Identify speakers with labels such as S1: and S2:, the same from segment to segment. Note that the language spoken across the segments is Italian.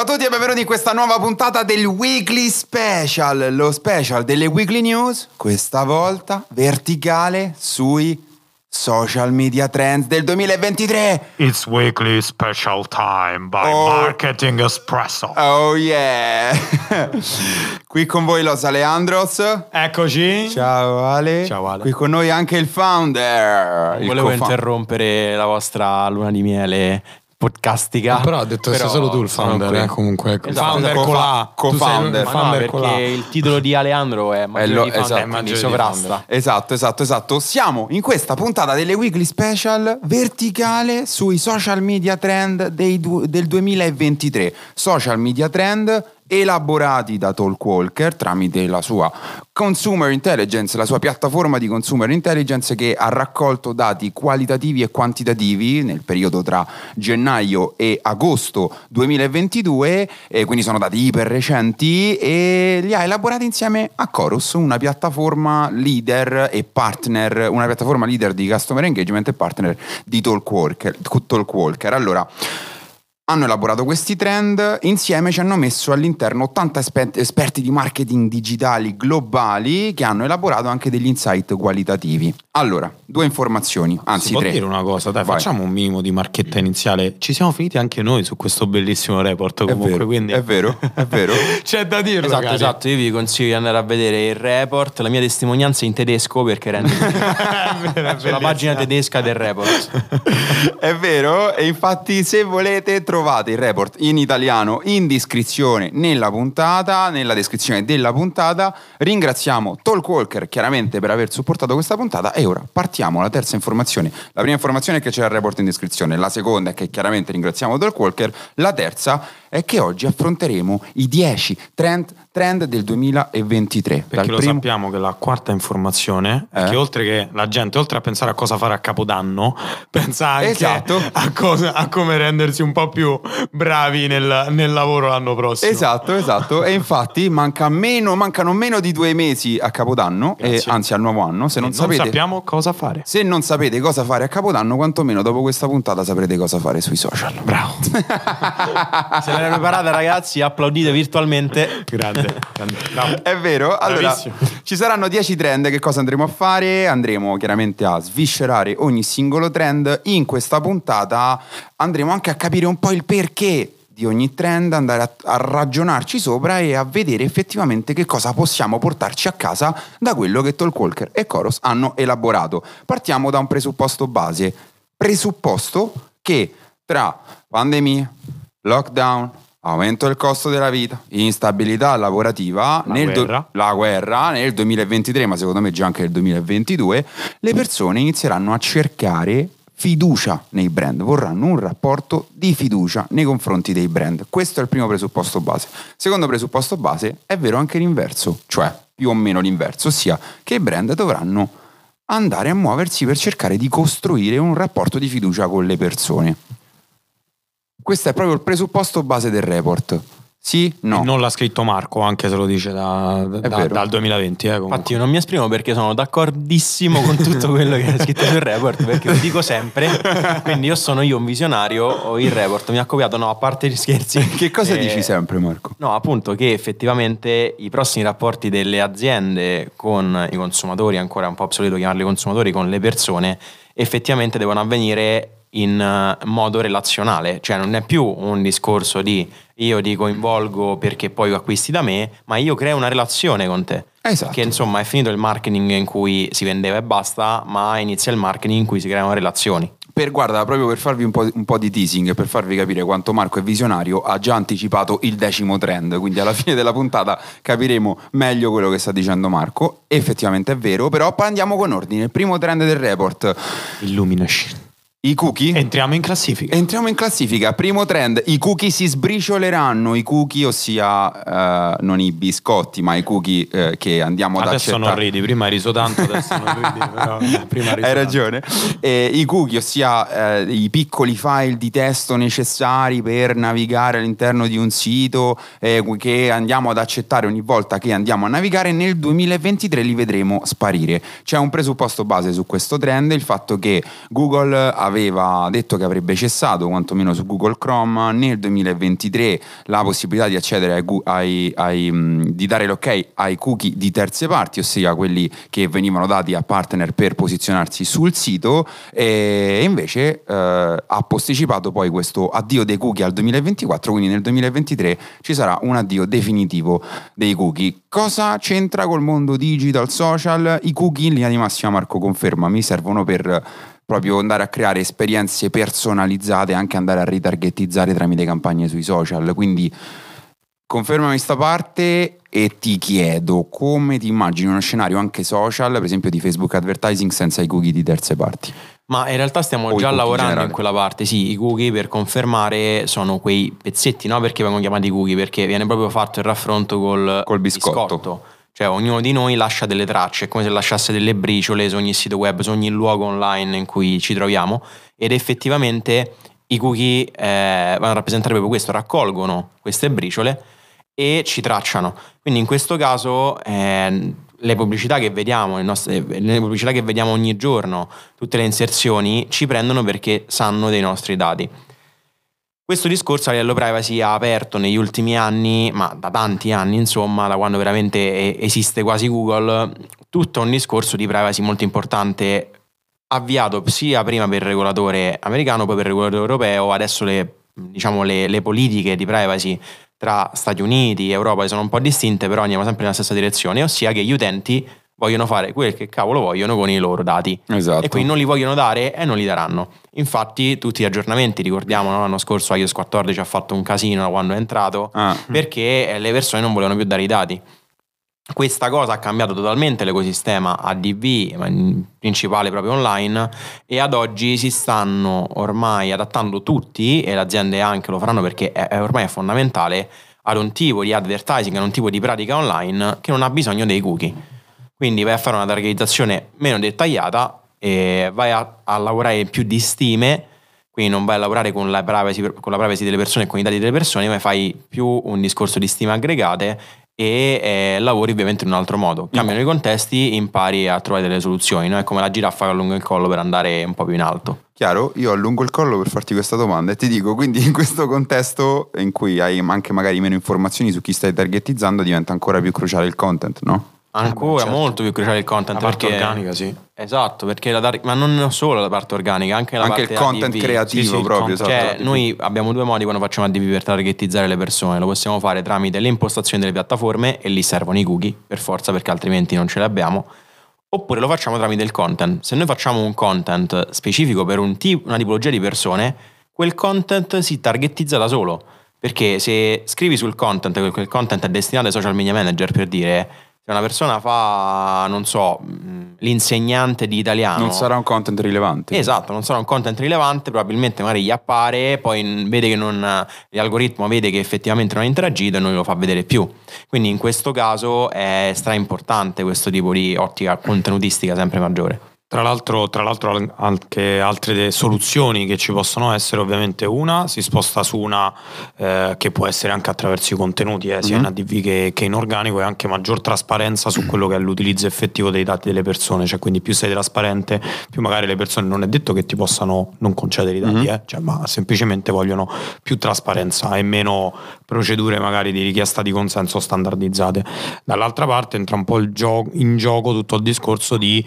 S1: Ciao a tutti e benvenuti in questa nuova puntata del Weekly Special, lo special delle Weekly News, questa volta verticale sui social media trends del 2023.
S2: It's weekly special time by
S1: Oh.
S2: Marketing Espresso.
S1: Oh yeah! Qui con voi Los Aleandros.
S3: Eccoci.
S1: Ciao Ale.
S3: Ciao, Ale.
S1: Qui con noi anche il founder.
S3: Non
S1: il
S3: volevo
S1: co-founder.
S3: interrompere la vostra luna di miele podcastica.
S4: Ah, però ha detto che sei solo tu il founder, eh, comunque.
S3: Esatto,
S4: founder
S1: co-
S4: con la.
S1: co-founder.
S4: Tu sei
S3: Ma no, perché
S4: la.
S3: il titolo di Aleandro è maggiore
S1: lo- esatto,
S3: quindi sovrasta.
S1: Esatto, esatto, esatto. Siamo in questa puntata delle Weekly Special verticale sui social media trend dei du- del 2023. Social media trend elaborati da Talkwalker tramite la sua Consumer Intelligence, la sua piattaforma di Consumer Intelligence che ha raccolto dati qualitativi e quantitativi nel periodo tra gennaio e agosto 2022, e quindi sono dati iper recenti e li ha elaborati insieme a Chorus, una piattaforma leader e partner, una piattaforma leader di customer engagement e partner di Talkwalker. Talkwalker. Allora, hanno elaborato questi trend, insieme ci hanno messo all'interno 80 espe- esperti di marketing digitali globali che hanno elaborato anche degli insight qualitativi. Allora, due informazioni, anzi
S2: Si può
S1: tre.
S2: dire una cosa, dai,
S1: Vai.
S2: facciamo un minimo di marchetta iniziale. Ci siamo finiti anche noi su questo bellissimo report
S1: È
S2: comunque,
S1: vero,
S2: quindi
S1: è vero, è vero.
S2: C'è da dirlo,
S3: Esatto,
S2: cari.
S3: esatto, io vi consiglio di andare a vedere il report, la mia testimonianza in tedesco perché rende sulla pagina tedesca del report.
S1: È vero, e infatti se volete trovate il report in italiano in descrizione nella puntata, nella descrizione della puntata. Ringraziamo Talkwalker chiaramente per aver supportato questa puntata e ora partiamo alla terza informazione. La prima informazione è che c'è il report in descrizione, la seconda è che chiaramente ringraziamo Talkwalker, la terza è che oggi affronteremo i 10 trend, trend del 2023.
S2: Perché lo
S1: primo-
S2: sappiamo che la quarta informazione è
S1: Eh?
S2: che oltre che la gente, oltre a pensare a cosa fare a Capodanno, pensa anche
S1: Esatto.
S2: a, cosa- a come rendersi un po' più bravi nel, nel lavoro l'anno prossimo.
S1: Esatto, esatto. E infatti manca meno, mancano meno di due mesi a Capodanno, e,
S2: Grazie.
S1: anzi al nuovo anno. Se non,
S2: non
S1: sapete,
S2: sappiamo cosa fare.
S1: se non sapete cosa fare a Capodanno, quantomeno dopo questa puntata saprete cosa fare sui social.
S2: Bravo.
S3: Se l'avete preparata ragazzi, applaudite virtualmente.
S2: Bravo.
S1: È vero? Allora,
S2: Bravissimo.
S1: ci saranno 10 trend. Che cosa andremo a fare? Andremo chiaramente a sviscerare ogni singolo trend. In questa puntata andremo anche a capire un po' il perché di ogni trend, andare a, a ragionarci sopra e a vedere effettivamente che cosa possiamo portarci a casa da quello che Talkwalker e Coros hanno elaborato. Partiamo da un presupposto base. Presupposto che tra pandemia, lockdown, aumento del costo della vita, instabilità lavorativa,
S2: La
S1: nel do-
S2: guerra.
S1: la guerra nel 2023, ma secondo me già anche nel 2022, le persone inizieranno a cercare fiducia nei brand, vorranno un rapporto di fiducia nei confronti dei brand. Questo è il primo presupposto base. Secondo presupposto base è vero anche l'inverso, cioè più o meno l'inverso, ossia che i brand dovranno andare a muoversi per cercare di costruire un rapporto di fiducia con le persone. Questo è proprio il presupposto base del report. Sì? No?
S2: Non l'ha scritto Marco, anche se lo dice da- da- dal 2020. Eh.
S3: Infatti io non mi esprimo perché sono d'accordissimo con tutto quello che è scritto sul report, perché lo dico sempre, quindi io sono io un visionario, ho il report mi ha copiato, no, a parte gli scherzi.
S1: Che cosa
S3: Eh,
S1: dici sempre, Marco?
S3: No, appunto che effettivamente i prossimi rapporti delle aziende con i consumatori, ancora è un po' obsoleto chiamarli consumatori, con le persone, effettivamente devono avvenire in eh, modo relazionale, cioè non è più un discorso di io ti coinvolgo perché poi acquisti da me, ma io creo una relazione con te.
S1: Esatto.
S3: Che insomma è finito il marketing in cui si vendeva e basta, ma inizia il marketing in cui si creano relazioni.
S1: Per, guarda, proprio per farvi un po', un po' di teasing, per farvi capire quanto Marco è visionario, ha già anticipato il decimo trend, quindi alla fine della puntata capiremo meglio quello che sta dicendo Marco. Effettivamente è vero, però andiamo con ordine. Primo trend del report,
S2: Illuminaci.
S1: I cookie.
S2: Entriamo in classifica.
S1: Entriamo in classifica, primo trend, i cookie si sbricioleranno, i cookie ossia eh, non i biscotti ma i cookie eh, che andiamo ad
S2: Adesso
S1: accettare.
S2: non ridi, prima hai riso tanto, adesso non ridi, però prima hai riso
S1: Hai ragione. Eh, I cookie, ossia eh, i piccoli file di testo necessari per navigare all'interno di un sito eh, che andiamo ad accettare ogni volta che andiamo a navigare, nel 2023 li vedremo sparire. C'è un presupposto base su questo trend, il fatto che Google aveva detto che avrebbe cessato, quantomeno su Google Chrome, nel 2023 la possibilità di accedere ai, ai- ai, mh, di dare l'ok ai cookie di terze parti, ossia quelli che venivano dati a partner per posizionarsi sul sito, e invece eh, ha posticipato poi questo addio dei cookie al 2024, quindi nel 2023 ci sarà un addio definitivo dei cookie. Cosa c'entra col mondo digital, social? I cookie in linea di massima, Marco conferma, mi servono per proprio andare a creare esperienze personalizzate, anche andare a ritargetizzare tramite campagne sui social. Quindi confermami sta parte e ti chiedo come ti immagini uno scenario anche social, per esempio di Facebook advertising senza i cookie di terze parti.
S3: Ma in realtà stiamo
S1: O
S3: già
S1: in
S3: lavorando
S1: generale.
S3: in quella parte, sì, i cookie per confermare sono quei pezzetti, no? Perché vengono chiamati cookie? Perché viene proprio fatto il raffronto col,
S1: Col biscotto.
S3: Cioè ognuno di noi lascia delle tracce, è come se lasciasse delle briciole su ogni sito web, su ogni luogo online in cui ci troviamo ed effettivamente i cookie eh, vanno a rappresentare proprio questo, raccolgono queste briciole e ci tracciano. Quindi in questo caso eh, le pubblicità vediamo, nostre- le pubblicità che vediamo ogni giorno, tutte le inserzioni ci prendono perché sanno dei nostri dati. Questo discorso a livello privacy ha aperto negli ultimi anni, ma da tanti anni insomma, da quando veramente esiste quasi Google, tutto un discorso di privacy molto importante avviato sia prima per il regolatore americano, poi per il regolatore europeo, adesso le, diciamo, le, le politiche di privacy tra Stati Uniti e Europa sono un po' distinte, però andiamo sempre nella stessa direzione, ossia che gli utenti vogliono fare quel che cavolo vogliono con i loro dati.
S1: Esatto.
S3: E quindi non li vogliono dare e non li daranno. Infatti tutti gli aggiornamenti, ricordiamo no? l'anno scorso iOS 14 ha fatto un casino quando è entrato,
S1: Ah.
S3: perché le persone non volevano più dare i dati. Questa cosa ha cambiato totalmente l'ecosistema ADV, principale proprio online, e ad oggi si stanno ormai adattando tutti, e le aziende anche lo faranno perché è, è ormai è fondamentale, ad un tipo di advertising, ad un tipo di pratica online che non ha bisogno dei cookie. Quindi vai a fare una targetizzazione meno dettagliata e vai a, a lavorare più di stime, quindi non vai a lavorare con la, privacy, con la privacy delle persone e con i dati delle persone, ma fai più un discorso di stime aggregate e eh, lavori ovviamente in un altro modo. Cambiano i contesti, impari a trovare delle soluzioni, no? è come la giraffa che allunga il collo per andare un po' più in alto.
S1: Chiaro, io allungo il collo per farti questa domanda e ti dico, quindi in questo contesto in cui hai anche magari meno informazioni su chi stai targetizzando diventa ancora più cruciale il content, no?
S3: Ancora
S2: certo.
S3: molto più cruciale il content
S2: La parte
S3: perché
S2: organica, sì.
S3: Esatto, perché la tar- ma non solo la parte organica, anche la
S1: anche il
S3: parte
S1: content
S3: ADV.
S1: creativo
S2: Sì, sì, il
S1: proprio,
S2: content.
S1: esatto.
S3: Cioè, noi abbiamo due modi quando facciamo ADV per targetizzare le persone. Lo possiamo fare tramite le impostazioni delle piattaforme e lì servono i cookie, per forza, perché altrimenti non ce li abbiamo. Oppure lo facciamo tramite il content. Se noi facciamo un content specifico per un tip- una tipologia di persone, quel content si targetizza da solo. Perché se scrivi sul content, che quel content è destinato ai social media manager per dire una persona fa, non so, mh, l'insegnante di italiano.
S1: non sarà un content rilevante.
S3: Esatto, non sarà un content rilevante, probabilmente magari gli appare, poi vede che non, l'algoritmo vede che effettivamente non ha interagito e non lo fa vedere più. Quindi in questo caso è stra importante questo tipo di ottica contenutistica sempre maggiore.
S2: Tra l'altro, tra l'altro al- anche altre soluzioni che ci possono essere, ovviamente una si sposta su una eh, che può essere anche attraverso i contenuti, eh, sia
S1: Mhm.
S2: in ADV che, che in organico e anche maggior trasparenza su quello che è l'utilizzo effettivo dei dati delle persone, cioè quindi più sei trasparente, più magari le persone non è detto che ti possano non concedere i dati,
S1: Mhm.
S2: eh, cioè, ma semplicemente vogliono più trasparenza e meno procedure magari di richiesta di consenso standardizzate. Dall'altra parte entra un po' il gio- in gioco tutto il discorso di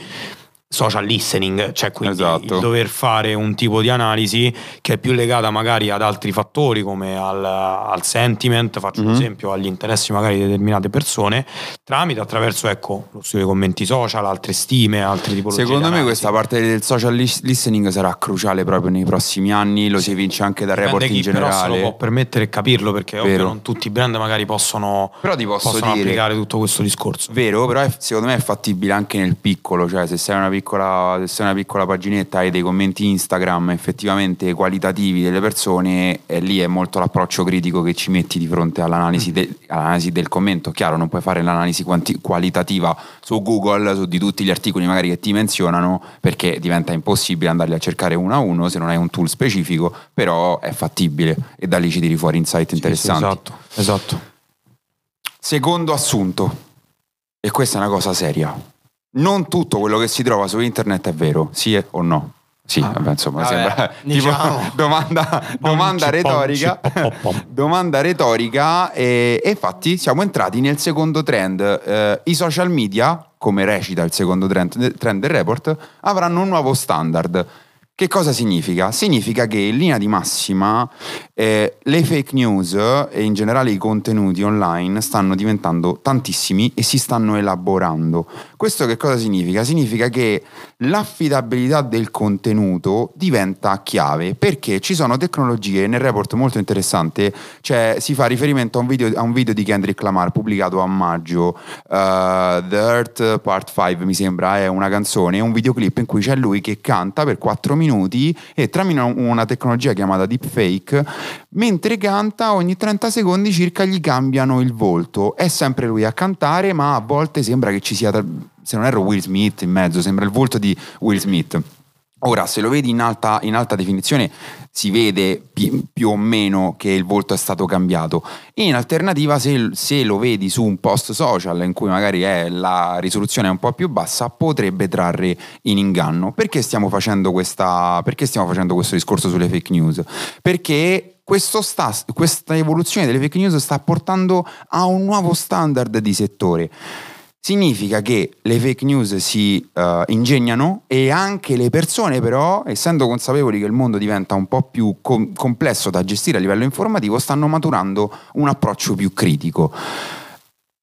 S2: social listening, cioè quindi
S1: Esatto.
S2: il dover fare un tipo di analisi che è più legata magari ad altri fattori come al, al sentiment, faccio un
S1: Mhm.
S2: esempio, agli interessi magari di determinate persone, tramite attraverso ecco lo studio dei commenti social, altre stime, altre tipologie.
S1: Secondo me questa parte del social lis- listening sarà cruciale proprio nei prossimi anni, lo si evince anche dal report in
S2: chi però se lo può
S1: generale.
S2: permettere e capirlo perché ovvio non tutti i brand magari possono,
S1: Però ti posso
S2: possono
S1: dire-
S2: applicare tutto questo discorso.
S1: Vero, però è- secondo me è fattibile anche nel piccolo, cioè se sei una piccola, se sei una piccola paginetta e hai dei commenti Instagram effettivamente qualitativi delle persone, e lì è molto l'approccio critico che ci metti di fronte all'analisi, de- all'analisi del commento. Chiaro, non puoi fare l'analisi quanti- qualitativa su Google, su di tutti gli articoli magari che ti menzionano, perché diventa impossibile andarli a cercare uno a uno se non hai un tool specifico, però è fattibile e da lì ci tiri fuori insight
S2: Sì, sì,
S1: interessanti.
S2: esatto, esatto.
S1: Secondo assunto, e questa è una cosa seria, non tutto quello che si trova su internet è vero, sì o no? Sì, vabbè, insomma,
S3: Vabbè,
S1: sembra
S3: diciamo.
S1: tipo domanda, domanda
S2: Ponci,
S1: retorica.
S2: ponci, po, po, po.
S1: domanda retorica e, e infatti siamo entrati nel secondo trend. Eh, I social media, come recita il secondo trend, trend del report, avranno un nuovo standard. Che cosa significa? Significa che in linea di massima eh, le fake news e in generale i contenuti online stanno diventando tantissimi e si stanno elaborando. Questo che cosa significa? Significa che l'affidabilità del contenuto diventa chiave perché ci sono tecnologie nel report molto interessante, cioè si fa riferimento a un video, a un video di Kendrick Lamar pubblicato a maggio, uh, The Earth Part 5 mi sembra, è una canzone, un videoclip in cui c'è lui che canta per 4 minuti e tramite una tecnologia chiamata deepfake, mentre canta ogni 30 secondi circa gli cambiano il volto, è sempre lui a cantare ma a volte sembra che ci sia, se non erro Will Smith in mezzo, sembra il volto di Will Smith. Ora, se lo vedi in alta, in alta definizione, si vede pi- più o meno che il volto è stato cambiato. In alternativa, se, se lo vedi su un post social in cui magari è, la risoluzione è un po' più bassa, potrebbe trarre in inganno. Perché stiamo facendo, questa, perché stiamo facendo questo discorso sulle fake news? Perché sta, questa evoluzione delle fake news sta portando a un nuovo standard di settore. Significa che le fake news si uh, ingegnano e anche le persone però, essendo consapevoli che il mondo diventa un po' più com- complesso da gestire a livello informativo, stanno maturando un approccio più critico.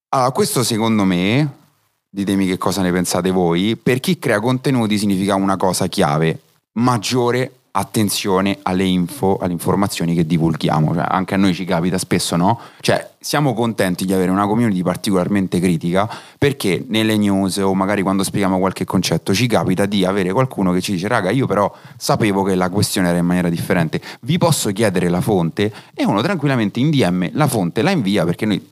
S1: Allora, questo secondo me, ditemi che cosa ne pensate voi, per chi crea contenuti significa una cosa chiave, maggiore attenzione alle info, alle informazioni che divulghiamo. Cioè, anche a noi ci capita spesso, no? Cioè, siamo contenti di avere una community particolarmente critica perché nelle news o magari quando spieghiamo qualche concetto ci capita di avere qualcuno che ci dice raga io però sapevo che la questione era in maniera differente, vi posso chiedere la fonte? E uno tranquillamente in DM la fonte la invia perché noi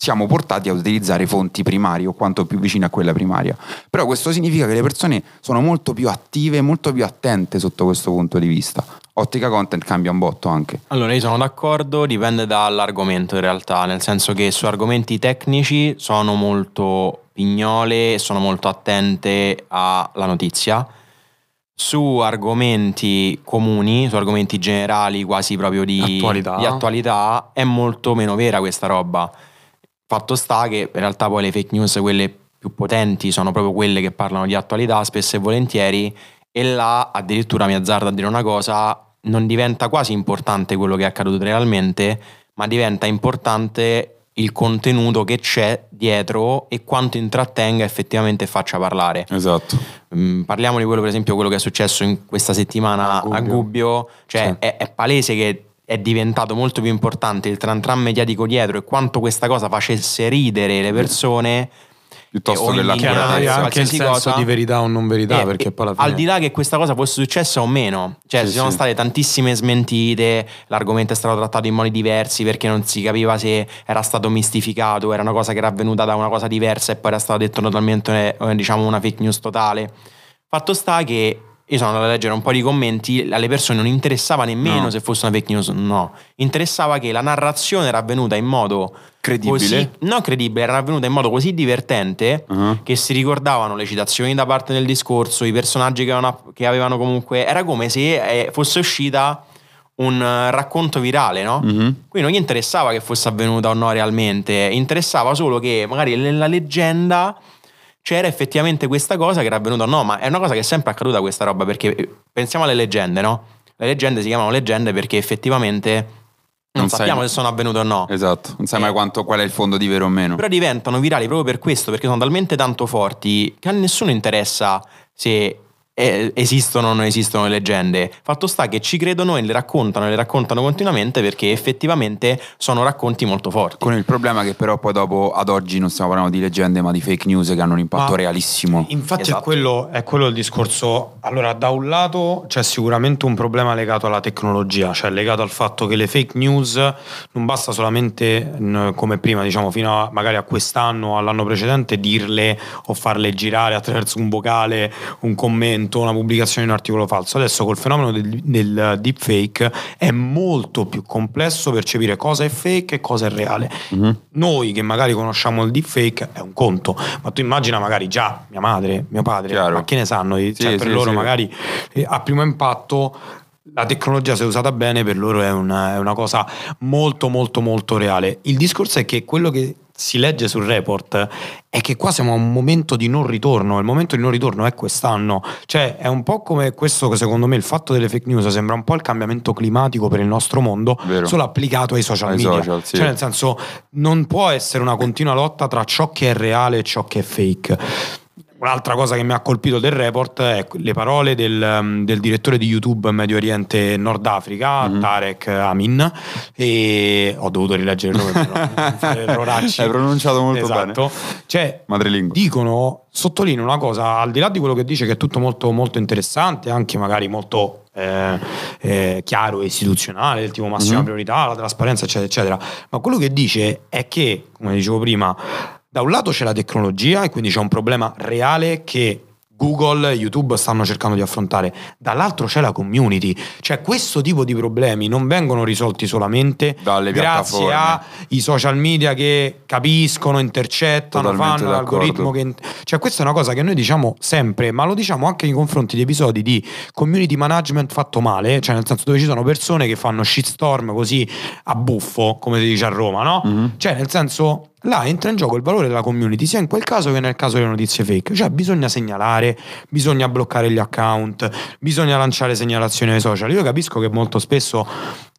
S1: siamo portati a utilizzare fonti primarie o quanto più vicine a quella primaria. Però questo significa che le persone sono molto più attive, molto più attente sotto questo punto di vista. Ottica content cambia un botto anche.
S3: Allora, io sono d'accordo, dipende dall'argomento in realtà, nel senso che su argomenti tecnici sono molto pignole e sono molto attente alla notizia. Su argomenti comuni, su argomenti generali, quasi proprio di
S2: Attualità.
S3: di attualità, è molto meno vera questa roba. Fatto sta che in realtà poi le fake news, quelle più potenti, sono proprio quelle che parlano di attualità spesso e volentieri e là addirittura mi azzardo a dire una cosa, non diventa quasi importante quello che è accaduto realmente, ma diventa importante il contenuto che c'è dietro e quanto intrattenga effettivamente e faccia parlare.
S1: Esatto.
S3: Mm, parliamo di quello, per esempio, quello che è successo in questa settimana
S1: A Gubbio.
S3: a Gubbio, cioè
S1: Sì.
S3: è, è palese che è diventato molto più importante il tran tran mediatico dietro e quanto questa cosa facesse ridere le persone
S1: Piuttosto
S3: o
S1: che la
S3: Qualsiasi
S2: anche il senso
S3: cosa.
S2: di verità o non verità,
S3: Eh,
S2: perché poi alla fine...
S3: Al di là che questa cosa fosse successa o meno, cioè
S1: Sì,
S3: ci sono
S1: sì.
S3: state tantissime smentite, l'argomento è stato trattato in modi diversi perché non si capiva se era stato mistificato, era una cosa che era avvenuta da una cosa diversa e poi era stato detto totalmente, eh, diciamo, una fake news totale. Fatto sta che io sono andato a leggere un po' di commenti, alle persone non interessava nemmeno
S1: No.
S3: se fosse una fake news, no. Interessava che la narrazione era avvenuta in modo
S1: Credibile.
S3: così, non credibile, era avvenuta in modo così divertente
S1: Uh-huh.
S3: che si ricordavano le citazioni da parte del discorso, i personaggi che avevano, che avevano comunque. Era come se eh, fosse uscita un eh, racconto virale, no?
S1: Mhm.
S3: Quindi non gli interessava che fosse avvenuta o no realmente, interessava solo che magari nella leggenda c'era effettivamente questa cosa che era avvenuta o no, ma è una cosa che è sempre accaduta questa roba, perché eh, pensiamo alle leggende, no? Le leggende si chiamano leggende perché effettivamente non,
S1: Non sai-
S3: sappiamo se sono avvenute o no.
S1: Esatto, non sai
S3: Eh.
S1: mai quanto, qual è il fondo di vero o meno.
S3: Però diventano virali proprio per questo, perché sono talmente tanto forti che a nessuno interessa se eh, esistono o non esistono le leggende. Fatto sta che ci credono e le raccontano e le raccontano continuamente perché effettivamente sono racconti molto forti.
S1: Con il problema che però poi dopo ad oggi non stiamo parlando di leggende ma di fake news che hanno un impatto
S2: Ma-
S1: realissimo.
S2: Infatti
S3: Esatto.
S2: è, quello, è quello il discorso. Allora, da un lato c'è sicuramente un problema legato alla tecnologia, cioè legato al fatto che le fake news non basta solamente come prima, diciamo, fino a magari a quest'anno o all'anno precedente, dirle o farle girare attraverso un vocale, un commento commento, una pubblicazione di un articolo falso. Adesso col fenomeno del, del deepfake è molto più complesso percepire cosa è fake e cosa è reale.
S1: Mhm.
S2: Noi che magari conosciamo il deepfake è un conto, ma tu immagina magari già mia madre, mio padre,
S1: Chiaro.
S2: ma che ne sanno? Cioè,
S1: Sì,
S2: per
S1: sì,
S2: loro
S1: sì.
S2: magari eh, a primo impatto la tecnologia se usata bene per loro è una, è una cosa molto molto molto reale. Il discorso è che quello che si legge sul report è che qua siamo a un momento di non ritorno, il momento di non ritorno è quest'anno, cioè è un po' come questo che secondo me il fatto delle fake news sembra un po' il cambiamento climatico per il nostro mondo,
S1: Vero.
S2: solo applicato ai social
S1: Ai
S2: media,
S1: social, sì.
S2: cioè nel senso non può essere una continua lotta tra ciò che è reale e ciò che è fake. Un'altra cosa che mi ha colpito del report è le parole del, um, del direttore di YouTube Medio Oriente Nord Africa,
S1: Mhm.
S2: Tarek Amin, e ho dovuto rileggere il nome per non fare erroracci.
S1: Hai pronunciato molto
S2: esatto. Cioè,
S1: Madrelingua.
S2: dicono, sottolineo una cosa, al di là di quello che dice che è tutto molto, molto interessante, anche magari molto eh, eh, chiaro e istituzionale, del tipo massima
S1: Mhm.
S2: priorità, la trasparenza, eccetera, eccetera, ma quello che dice è che, come dicevo prima, da un lato c'è la tecnologia e quindi c'è un problema reale che Google e YouTube stanno cercando di affrontare, dall'altro c'è la community, cioè questo tipo di problemi non vengono risolti solamente
S1: Dalle
S2: grazie ai social media che capiscono, intercettano,
S1: Totalmente
S2: fanno l'algoritmo che... Cioè questa è una cosa che noi diciamo sempre, ma lo diciamo anche nei confronti di episodi di community management fatto male, cioè nel senso dove ci sono persone che fanno shitstorm così a buffo, come si dice a Roma, no?
S1: Mhm.
S2: Cioè nel senso là entra in gioco il valore della community sia in quel caso che nel caso delle notizie fake, cioè bisogna segnalare, bisogna bloccare gli account, bisogna lanciare segnalazioni ai social. Io capisco che molto spesso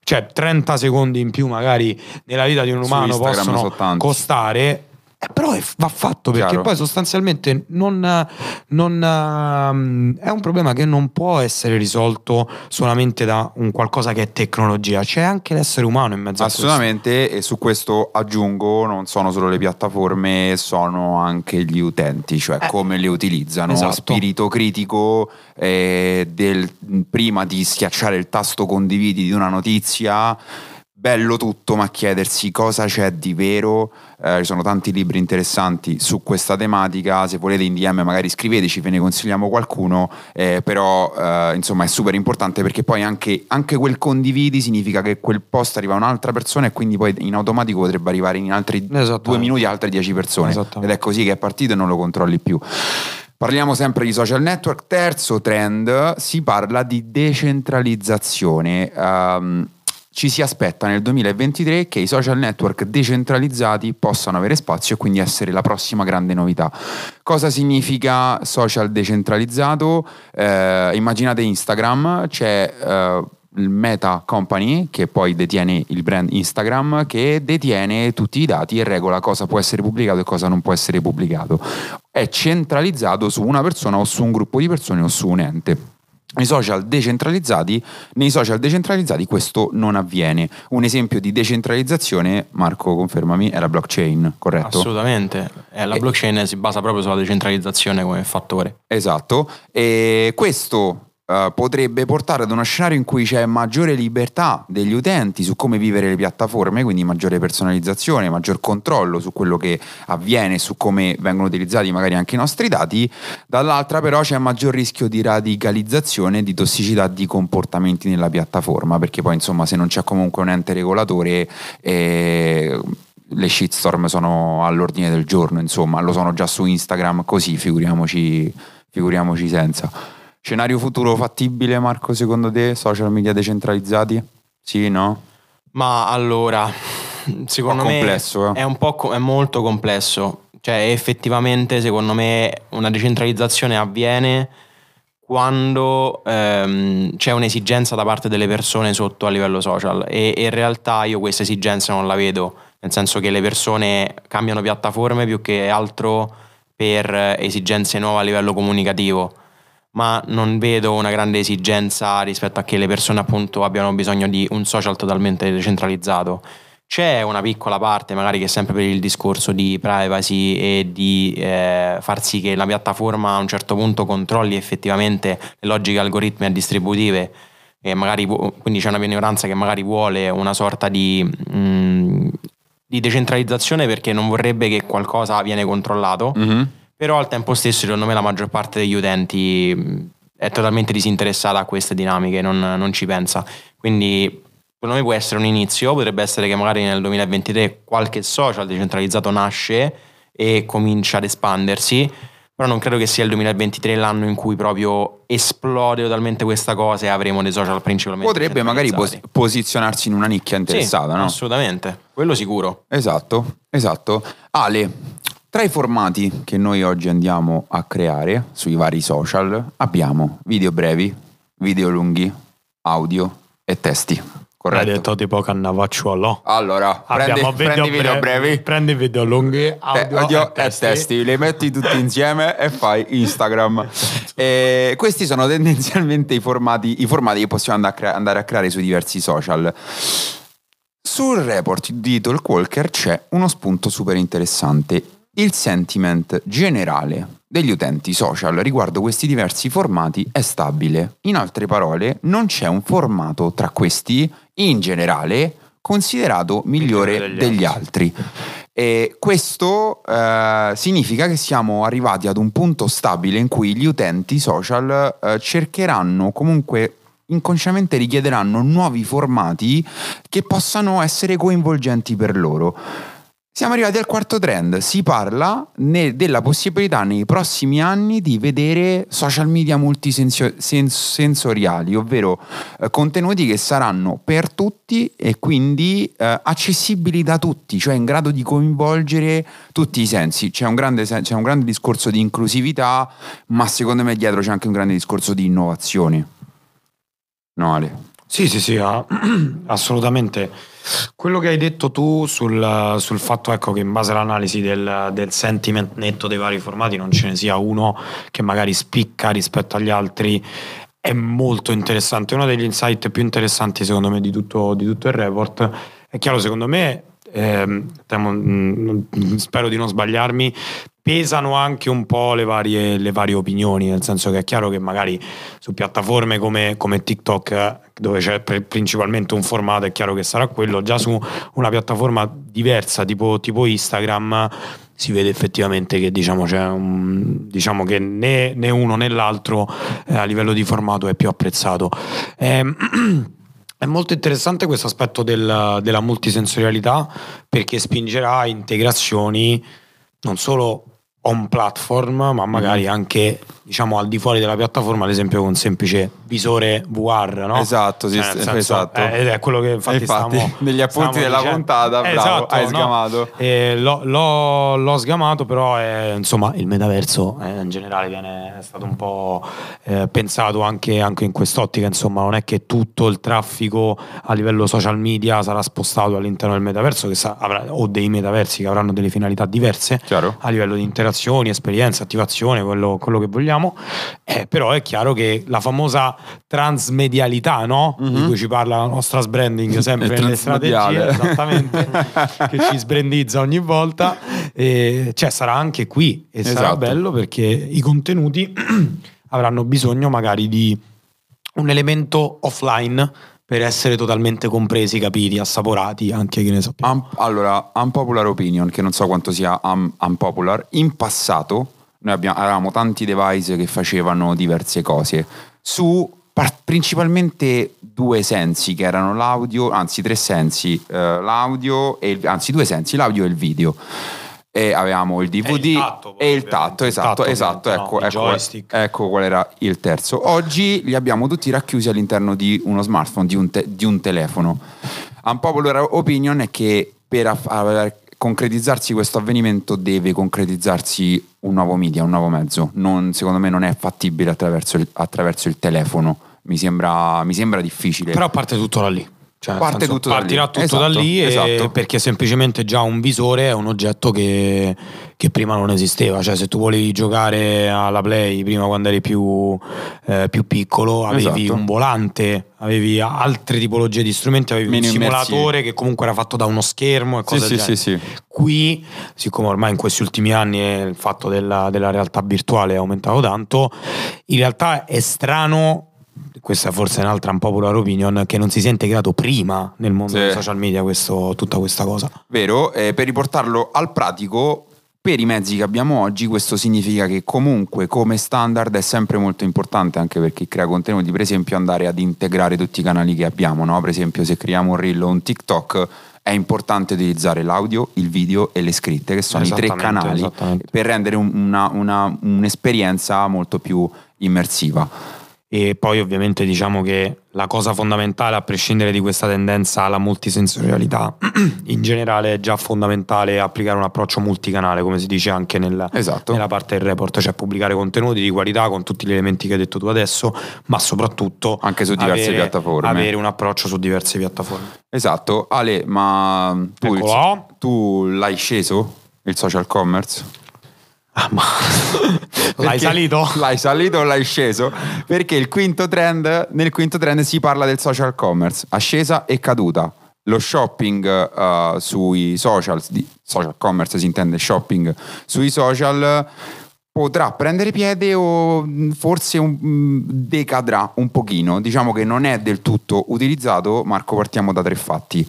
S2: cioè 30 secondi in più magari nella vita di un umano possono costare eh, però è- va fatto perché
S1: Chiaro.
S2: poi sostanzialmente non, non, ehm, è un problema che non può essere risolto solamente da un qualcosa che è tecnologia, c'è anche l'essere umano in mezzo a questo.
S1: Assolutamente, e su questo aggiungo, non sono solo le piattaforme, sono anche gli utenti, cioè
S2: Eh,
S1: come le utilizzano.
S2: esatto.
S1: Spirito critico eh, del, prima di schiacciare il tasto condividi di una notizia. Bello tutto, ma chiedersi cosa c'è di vero. Eh, ci sono tanti libri interessanti su questa tematica. Se volete in DM magari scriveteci, ve ne consigliamo qualcuno. eh, però eh, insomma è super importante perché poi anche, anche quel condividi significa che quel post arriva a un'altra persona e quindi poi in automatico potrebbe arrivare in altri due minuti altre dieci persone. Ed è così che è partito e non lo controlli più. Parliamo sempre di social network. Terzo trend, si parla di decentralizzazione. Ehm, ci si aspetta nel 2023 che i social network decentralizzati possano avere spazio e quindi essere la prossima grande novità. Cosa significa social decentralizzato? Eh, immaginate Instagram, c'è eh, il Meta Company che poi detiene il brand Instagram che detiene tutti i dati e regola cosa può essere pubblicato e cosa non può essere pubblicato. È centralizzato su una persona o su un gruppo di persone o su un ente. I social decentralizzati, nei social decentralizzati questo non avviene. Un esempio di decentralizzazione, Marco confermami, è la blockchain, corretto?
S3: Assolutamente. Eh, la
S1: E-
S3: blockchain si basa proprio sulla decentralizzazione come fattore.
S1: Esatto, e questo eh, potrebbe portare ad uno scenario in cui c'è maggiore libertà degli utenti su come vivere le piattaforme, quindi maggiore personalizzazione, maggior controllo su quello che avviene, su come vengono utilizzati magari anche i nostri dati, dall'altra però c'è maggior rischio di radicalizzazione di tossicità di comportamenti nella piattaforma, perché poi insomma se non c'è comunque un ente regolatore... eh, le shitstorm sono all'ordine del giorno, insomma, lo sono già su Instagram, così figuriamoci, figuriamoci senza. Scenario futuro fattibile, Marco, secondo te? Social media decentralizzati? Sì, no?
S3: Ma allora, secondo me
S1: complesso, eh.
S3: è un po' co- è molto complesso. Cioè, effettivamente, secondo me, una decentralizzazione avviene quando ehm, c'è un'esigenza da parte delle persone sotto a livello social e, e in realtà io questa esigenza non la vedo, nel senso che le persone cambiano piattaforme più che altro per esigenze nuove a livello comunicativo, ma non vedo una grande esigenza rispetto a che le persone appunto abbiano bisogno di un social totalmente decentralizzato. C'è una piccola parte, magari che è sempre per il discorso di privacy e di eh, far sì che la piattaforma a un certo punto controlli effettivamente le logiche algoritmiche distributive e magari quindi c'è una minoranza che magari vuole una sorta di, mm, di decentralizzazione perché non vorrebbe che qualcosa viene controllato,
S1: Mhm.
S3: Però al tempo stesso secondo me la maggior parte degli utenti è totalmente disinteressata a queste dinamiche, non, non ci pensa. Quindi secondo me può essere un inizio, potrebbe essere che magari nel 2023 qualche social decentralizzato nasce e comincia ad espandersi, però non credo che sia il 2023 l'anno in cui proprio esplode totalmente questa cosa e avremo dei social principalmente
S1: Potrebbe magari pos- posizionarsi in una nicchia interessata,
S3: Sì,
S1: no?
S3: Assolutamente, quello sicuro.
S1: Esatto, esatto. Ale, tra i formati che noi oggi andiamo a creare sui vari social abbiamo video brevi, video lunghi, audio e testi.
S2: Hai
S1: Corretto?
S2: detto tipo Cannavacciuolo.
S1: Allora, prendi,
S2: Abbiamo
S1: prendi video brevi,
S2: prendi video lunghi, audio,
S1: audio
S2: e
S1: e testi, li metti tutti insieme e fai Instagram. E questi sono tendenzialmente i formati, i formati che possiamo andare a, crea- andare a creare sui diversi social. Sul report di Talkwalker c'è uno spunto super interessante. Il sentiment generale degli utenti social riguardo questi diversi formati è stabile. In altre parole, non c'è un formato tra questi, in generale, considerato migliore
S2: Migliore degli
S1: degli altri. E questo eh, significa che siamo arrivati ad un punto stabile in cui gli utenti social eh, cercheranno comunque inconsciamente richiederanno nuovi formati che possano essere coinvolgenti per loro. Siamo arrivati al quarto trend, si parla ne- della possibilità nei prossimi anni di vedere social media multisensoriali, ovvero eh, contenuti che saranno per tutti e quindi eh, accessibili da tutti, cioè in grado di coinvolgere tutti i sensi. C'è un, grande, c'è un grande discorso di inclusività, ma secondo me dietro c'è anche un grande discorso di innovazione. No Ale?
S2: Sì, sì, sì, ah, assolutamente. Quello che hai detto tu sul, sul fatto ecco, che in base all'analisi del, del sentiment netto dei vari formati non ce ne sia uno che magari spicca rispetto agli altri è molto interessante. Uno degli insight più interessanti secondo me di tutto, di tutto il report è chiaro secondo me, ehm, temo- mm, spero di non sbagliarmi, pesano anche un po' le varie, le varie opinioni, nel senso che è chiaro che magari su piattaforme come, come TikTok, eh, dove c'è principalmente un formato, è chiaro che sarà quello, già su una piattaforma diversa tipo, tipo Instagram si vede effettivamente che diciamo, un, diciamo che né, né uno né l'altro eh, a livello di formato è più apprezzato. Ehm, È molto interessante questo aspetto del- della multisensorialità perché spingerà integrazioni non solo on platform, ma magari anche diciamo al di fuori della piattaforma, ad esempio con un semplice visore VR, no?
S1: Esatto, sì,
S2: Cioè, senso,
S1: esatto.
S2: eh, ed è quello che infatti,
S1: Infatti,
S2: stiamo-
S1: negli appunti della
S2: dicendo.
S1: puntata, bravo,
S2: Esatto,
S1: hai
S2: no?
S1: sgamato.
S2: E l'ho, l'ho- l'ho sgamato, però è, insomma il metaverso eh, in generale viene, è stato un po' eh, pensato anche, anche in quest'ottica, insomma non è che tutto il traffico a livello social media sarà spostato all'interno del metaverso che sa- avrà- o dei metaversi che avranno delle finalità diverse
S1: Chiaro?
S2: a livello di interazioni, esperienze, attivazione, quello, quello che vogliamo. Eh, però è chiaro che la famosa transmedialità, no? Di cui ci parla la nostra sbranding sempre
S1: Mhm.
S2: Nelle strategie, esattamente, che ci sbrandizza ogni volta. E, cioè sarà anche qui e sarà
S1: Esatto.
S2: bello perché i contenuti avranno bisogno magari di un elemento offline per essere totalmente compresi, capiti, assaporati, anche che ne so.
S1: Un- allora, unpopular opinion, che non so quanto sia un- unpopular, in passato noi abbiamo- avevamo tanti device che facevano diverse cose su par- principalmente due sensi che erano l'audio, anzi tre sensi, eh, l'audio e anzi due sensi, l'audio e il video. E avevamo il DVD
S2: E il tatto,
S1: e il tatto, esatto,
S2: tatto,
S1: esatto, ecco,
S2: no?
S1: Ecco, ecco qual era il terzo. Oggi li abbiamo tutti racchiusi all'interno di uno smartphone, di un, te- di un telefono. Unpopular opinion è che per aff- concretizzarsi questo avvenimento deve concretizzarsi un nuovo media, un nuovo mezzo. Non- secondo me non è fattibile attraverso il, attraverso il telefono. Mi sembra, mi sembra difficile.
S2: Però parte tutto da lì. Cioè,
S1: Parte
S2: senso,
S1: tutto da
S2: partirà
S1: lì.
S2: tutto
S1: Esatto,
S2: da lì
S1: esatto.
S2: perché semplicemente già un visore è un oggetto che, che prima non esisteva. Cioè, se tu volevi giocare alla Play prima quando eri più, eh, più piccolo, avevi
S1: Esatto.
S2: un volante, avevi altre tipologie di strumenti, avevi
S1: Meno
S2: un simulatore
S1: immersivi.
S2: che comunque era fatto da uno schermo e cose
S1: sì, sì, sì.
S2: Qui, siccome ormai in questi ultimi anni il fatto della, della realtà virtuale è aumentato tanto, in realtà è strano, questa forse è un'altra unpopular opinion, che non si sia integrato prima nel mondo
S1: Sì.
S2: dei social media questo- tutta questa cosa.
S1: Vero? Eh, per riportarlo al pratico, per i mezzi che abbiamo oggi questo significa che comunque come standard è sempre molto importante anche per chi crea contenuti, per esempio andare ad integrare tutti i canali che abbiamo, no? per esempio se creiamo un reel o un TikTok è importante utilizzare l'audio, il video e le scritte che sono i tre canali per rendere un- una- una- un'esperienza molto più immersiva.
S2: E poi ovviamente diciamo che la cosa fondamentale, a prescindere di questa tendenza alla multisensorialità, in generale è già fondamentale applicare un approccio multicanale, come si dice anche nel-
S1: Esatto.
S2: nella parte del report, cioè pubblicare contenuti di qualità con tutti gli elementi che hai detto tu adesso, ma soprattutto
S1: Anche su diverse
S2: avere-
S1: piattaforme.
S2: Avere un approccio su diverse piattaforme.
S1: Esatto, Ale, ma tu, tu l'hai sceso il social commerce?
S2: L'hai
S1: Perché-
S2: salito?
S1: L'hai salito o l'hai sceso? Perché il quinto trend, nel quinto trend si parla del social commerce, ascesa e caduta. Lo shopping eh, sui social, di social commerce si intende shopping sui social, potrà prendere piede o mh, forse un- mh, decadrà un pochino. Diciamo che non è del tutto utilizzato. Marco, partiamo da tre fatti.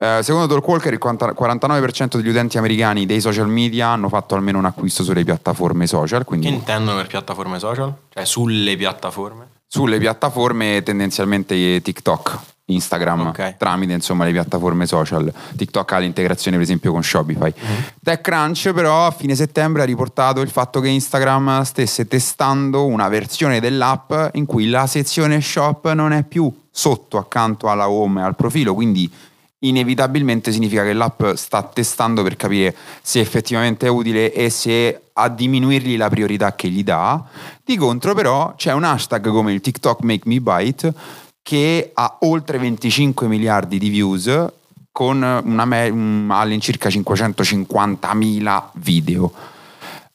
S1: Eh, secondo Talkwalker il 40 49% degli utenti americani dei social media hanno fatto almeno un acquisto sulle piattaforme social,
S3: Che
S1: quindi
S3: intendono per piattaforme social? Cioè sulle piattaforme?
S1: sulle piattaforme tendenzialmente TikTok, Instagram,
S3: Ok.
S1: tramite insomma le piattaforme social. TikTok ha l'integrazione per esempio con Shopify. TechCrunch però a fine settembre ha riportato il fatto che Instagram stesse testando una versione dell'app in cui la sezione shop non è più sotto accanto alla home e al profilo, quindi inevitabilmente significa che l'app sta testando per capire se effettivamente è utile e se a diminuirgli la priorità che gli dà. Di contro però c'è un hashtag come il TikTok Make Me Bite che ha oltre 25 miliardi di views con me- un- all'incirca 550.000 video.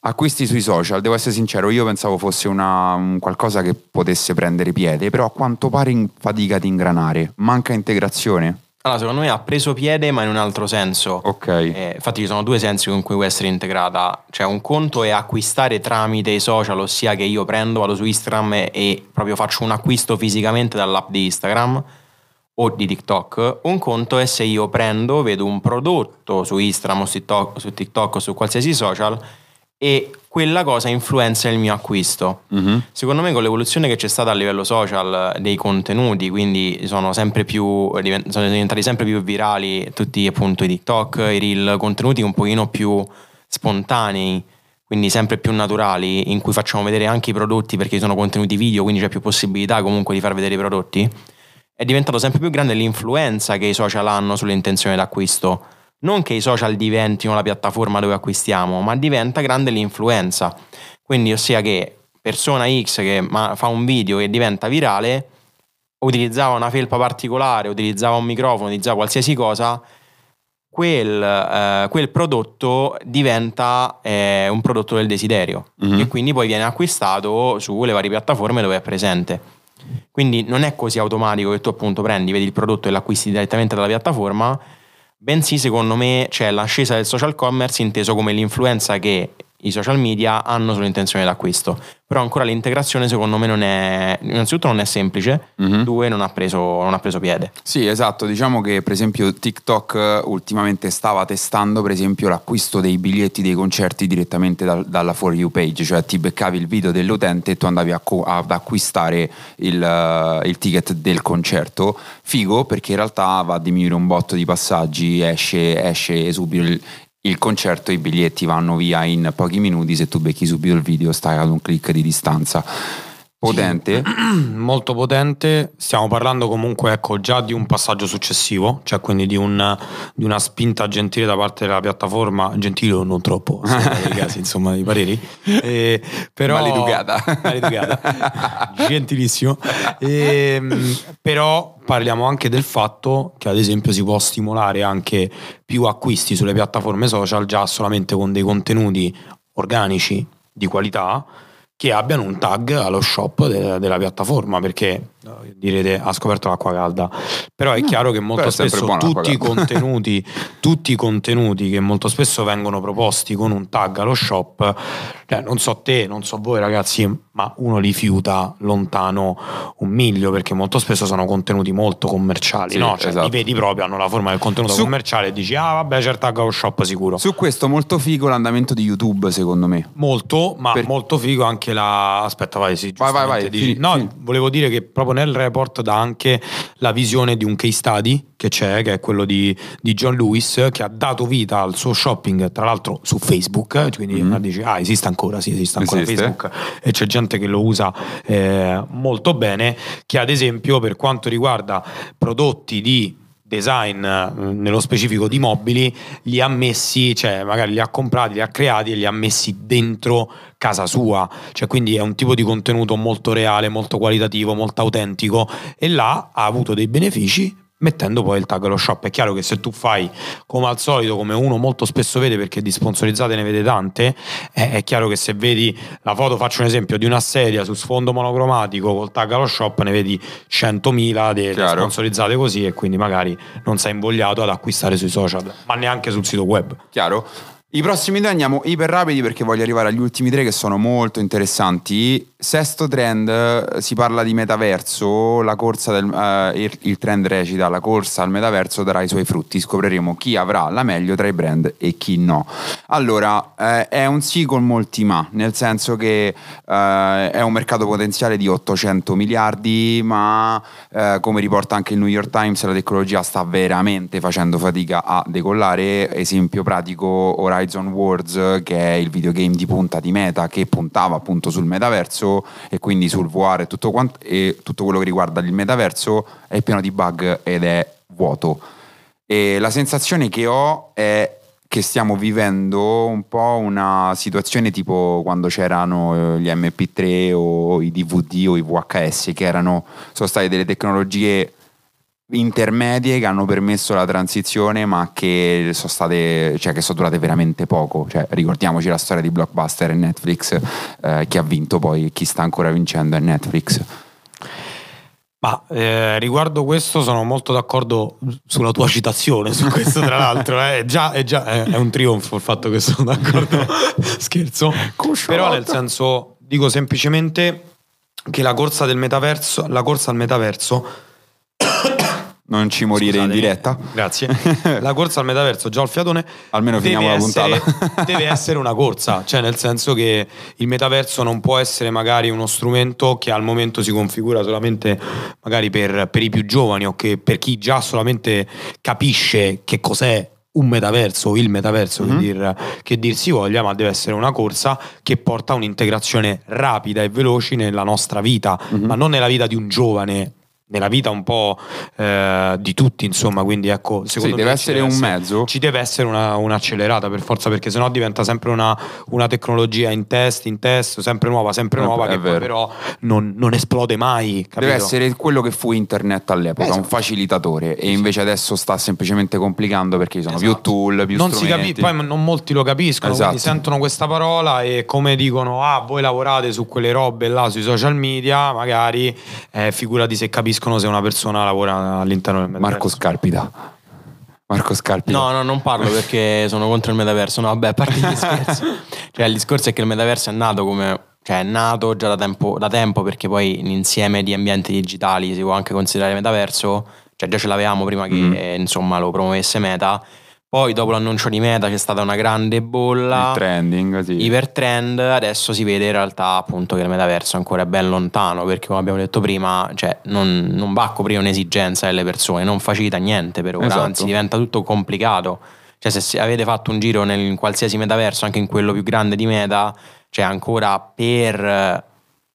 S1: Acquisti sui social, devo essere sincero, io pensavo fosse una, un qualcosa che potesse prendere piede, però a quanto pare fatica di ingranare, manca integrazione.
S3: Allora, secondo me ha preso piede, ma in un altro senso.
S1: Ok.
S3: Eh, infatti ci sono due sensi con cui può essere integrata. Cioè, un conto è acquistare tramite i social, ossia che io prendo, vado su Instagram e, proprio faccio un acquisto fisicamente dall'app di Instagram o di TikTok. Un conto è se io prendo, vedo un prodotto su Instagram o su TikTok, su TikTok o su qualsiasi social e quella cosa influenza il mio acquisto.
S1: Mhm.
S3: Secondo me con l'evoluzione che c'è stata a livello social dei contenuti, quindi sono sempre più sono diventati sempre più virali tutti appunto i TikTok, i reel, contenuti un pochino più spontanei, quindi sempre più naturali, in cui facciamo vedere anche i prodotti perché sono contenuti video, quindi c'è più possibilità comunque di far vedere i prodotti. È diventato sempre più grande l'influenza che i social hanno sulle intenzioni d'acquisto. Non che i social diventino la piattaforma dove acquistiamo, ma diventa grande l'influenza. Quindi, ossia che persona X che fa un video che diventa virale, utilizzava una felpa particolare, utilizzava un microfono, utilizzava qualsiasi cosa, quel, eh, quel prodotto diventa eh, un prodotto del desiderio
S1: Mhm.
S3: e quindi poi viene acquistato sulle varie piattaforme dove è presente. Quindi non è così automatico che tu appunto prendi, vedi il prodotto e l'acquisti direttamente dalla piattaforma, bensì secondo me c'è l'ascesa del social commerce inteso come l'influenza che i social media hanno sull'intenzione d'acquisto. Però ancora l'integrazione secondo me non è, innanzitutto non è semplice,
S1: Mhm.
S3: due non ha, preso, non ha preso piede.
S1: Sì, esatto, diciamo che per esempio TikTok eh, ultimamente stava testando per esempio l'acquisto dei biglietti dei concerti direttamente dal- dalla For You page, cioè ti beccavi il video dell'utente e tu andavi a ad acquistare il, eh, il ticket del concerto. Figo perché in realtà va a diminuire un botto di passaggi, esce, esce subito il, il concerto, i biglietti vanno via in pochi minuti, se tu becchi subito il video stai ad un click di distanza. Potente.
S2: molto potente. Stiamo parlando comunque ecco, già di un passaggio successivo, cioè quindi di, un- di una spinta gentile da parte della piattaforma, gentile o non troppo, nei casi, insomma, i pareri. Eh, però,
S1: Maleducata.
S2: Maleducata. gentilissimo. Ehm, però parliamo anche del fatto che ad esempio si può stimolare anche più acquisti sulle piattaforme social già solamente con dei contenuti organici di qualità che abbiano un tag allo shop de- della piattaforma perché eh, direte ha scoperto l'acqua calda però è chiaro che molto spesso tutti i contenuti tutti i contenuti che molto spesso vengono proposti con un tag allo shop cioè, non so te non so voi ragazzi ma uno li fiuta lontano un miglio perché molto spesso sono contenuti molto commerciali,
S1: Sì,
S2: no? Cioè,
S1: esatto.
S2: li vedi proprio, hanno la forma del contenuto
S1: Su-
S2: commerciale e dici, ah vabbè, c'è il tag shop sicuro.
S1: Su questo molto figo l'andamento di YouTube, secondo me.
S2: Molto, ma
S1: Per-
S2: molto figo anche la. Aspetta, vai, sì.
S1: Vai, vai, vai,
S2: dici-
S1: fini-
S2: no,
S1: fini.
S2: volevo dire che proprio nel report dà anche la visione di un case study che c'è, che è quello di, di John Lewis, che ha dato vita al suo shopping, tra l'altro su Facebook. Quindi
S1: Mhm.
S2: dici, ah, esiste ancora, sì, esiste ancora
S1: Esiste.
S2: Facebook e c'è gente che lo usa eh, molto bene. Che ad esempio, per quanto riguarda prodotti di design eh, nello specifico di mobili li ha messi cioè magari li ha comprati li ha creati e li ha messi dentro casa sua. Cioè quindi è un tipo di contenuto molto reale molto qualitativo molto autentico e là ha avuto dei benefici mettendo poi il tag allo shop. È chiaro che se tu fai come al solito come uno molto spesso vede perché di sponsorizzate ne vede tante è, è chiaro che se vedi la foto faccio un esempio di una sedia su sfondo monocromatico col tag allo shop ne vedi 100.000 delle sponsorizzate così e quindi magari non sei invogliato ad acquistare sui social ma neanche sul sito web.
S1: Chiaro? I prossimi due andiamo iper rapidi perché voglio arrivare agli ultimi tre che sono molto interessanti. Sesto trend, eh, si parla di metaverso, del, eh, il, il trend recita la corsa al metaverso darà i suoi frutti, scopriremo chi avrà la meglio tra i brand e chi no. Allora, eh, è un sì con molti ma, nel senso che eh, è un mercato potenziale di 800 miliardi, ma eh, come riporta anche il New York Times, la tecnologia sta veramente facendo fatica a decollare. Esempio pratico Horizon Worlds, che è il videogame di punta di Meta che puntava appunto sul metaverso e quindi sul VR e tutto, quant- e tutto quello che riguarda il metaverso è pieno di bug ed è vuoto. E la sensazione che ho è che stiamo vivendo un po' una situazione tipo quando c'erano eh, gli MP3 o i DVD o i VHS, che erano, sono state delle tecnologie intermedie che hanno permesso la transizione ma che sono state cioè che sono durate veramente poco. Cioè, ricordiamoci la storia di Blockbuster e Netflix eh, chi ha vinto poi chi sta ancora vincendo è Netflix.
S2: Ma eh, riguardo questo sono molto d'accordo sulla tua citazione su questo tra l'altro, eh. è, già, è, già- è- è un trionfo il fatto che sono d'accordo, scherzo, però nel senso dico semplicemente che la corsa del metaverso, la corsa al metaverso
S1: non ci morire in
S2: Scusatemi.
S1: diretta
S2: Grazie. La corsa al metaverso, già al fiatone.
S1: Almeno finiamo la puntata.
S2: deve essere una corsa, cioè nel senso che il metaverso non può essere magari uno strumento che al momento si configura solamente magari per, per i più giovani o che per chi già solamente capisce che cos'è un metaverso o il metaverso
S1: Mhm.
S2: che, dir, che dir si voglia, ma deve essere una corsa che porta a un'integrazione rapida e veloce nella nostra vita,
S1: Mhm.
S2: ma non nella vita di un giovane, nella vita un po' eh, di tutti, insomma. Quindi ecco, secondo
S1: Sì,
S2: me
S1: deve essere un mezzo.
S2: Ci deve essere una, un'accelerata per forza, perché sennò diventa sempre una, una tecnologia in test, in test, sempre nuova, sempre nuova, che poi però non, non esplode mai. Capito?
S1: Deve essere quello che fu internet all'epoca, un
S2: Esatto.
S1: facilitatore e invece adesso sta semplicemente complicando perché ci sono più
S2: Esatto.
S1: tool, più
S2: non si
S1: strumenti.
S2: capisce, poi non molti lo capiscono,
S1: Esatto.
S2: sentono questa parola e come dicono, ah, voi lavorate su quelle robe là sui social media, magari eh, figurati se capiscono se una persona lavora all'interno del metaverso.
S1: Marco Scarpita. Marco Scarpita.
S3: No, no, non parlo perché sono contro il metaverso. No, vabbè, a parte gli scherzi. Cioè, il discorso è che il metaverso è nato come. Cioè, è nato già da tempo, da tempo perché poi l'insieme di ambienti digitali si può anche considerare metaverso. Cioè, già ce l'avevamo prima che eh, insomma lo promuovesse Meta. Poi, dopo l'annuncio di Meta, c'è stata una grande bolla.
S1: il trending, sì.
S3: Ipertrend, adesso si vede in realtà appunto che il metaverso ancora è ben lontano perché come abbiamo detto prima cioè, non, non va a coprire un'esigenza delle persone, non facilita niente per ora,
S1: Esatto.
S3: anzi diventa tutto complicato. Cioè se avete fatto un giro nel, in qualsiasi metaverso, anche in quello più grande di Meta, cioè ancora per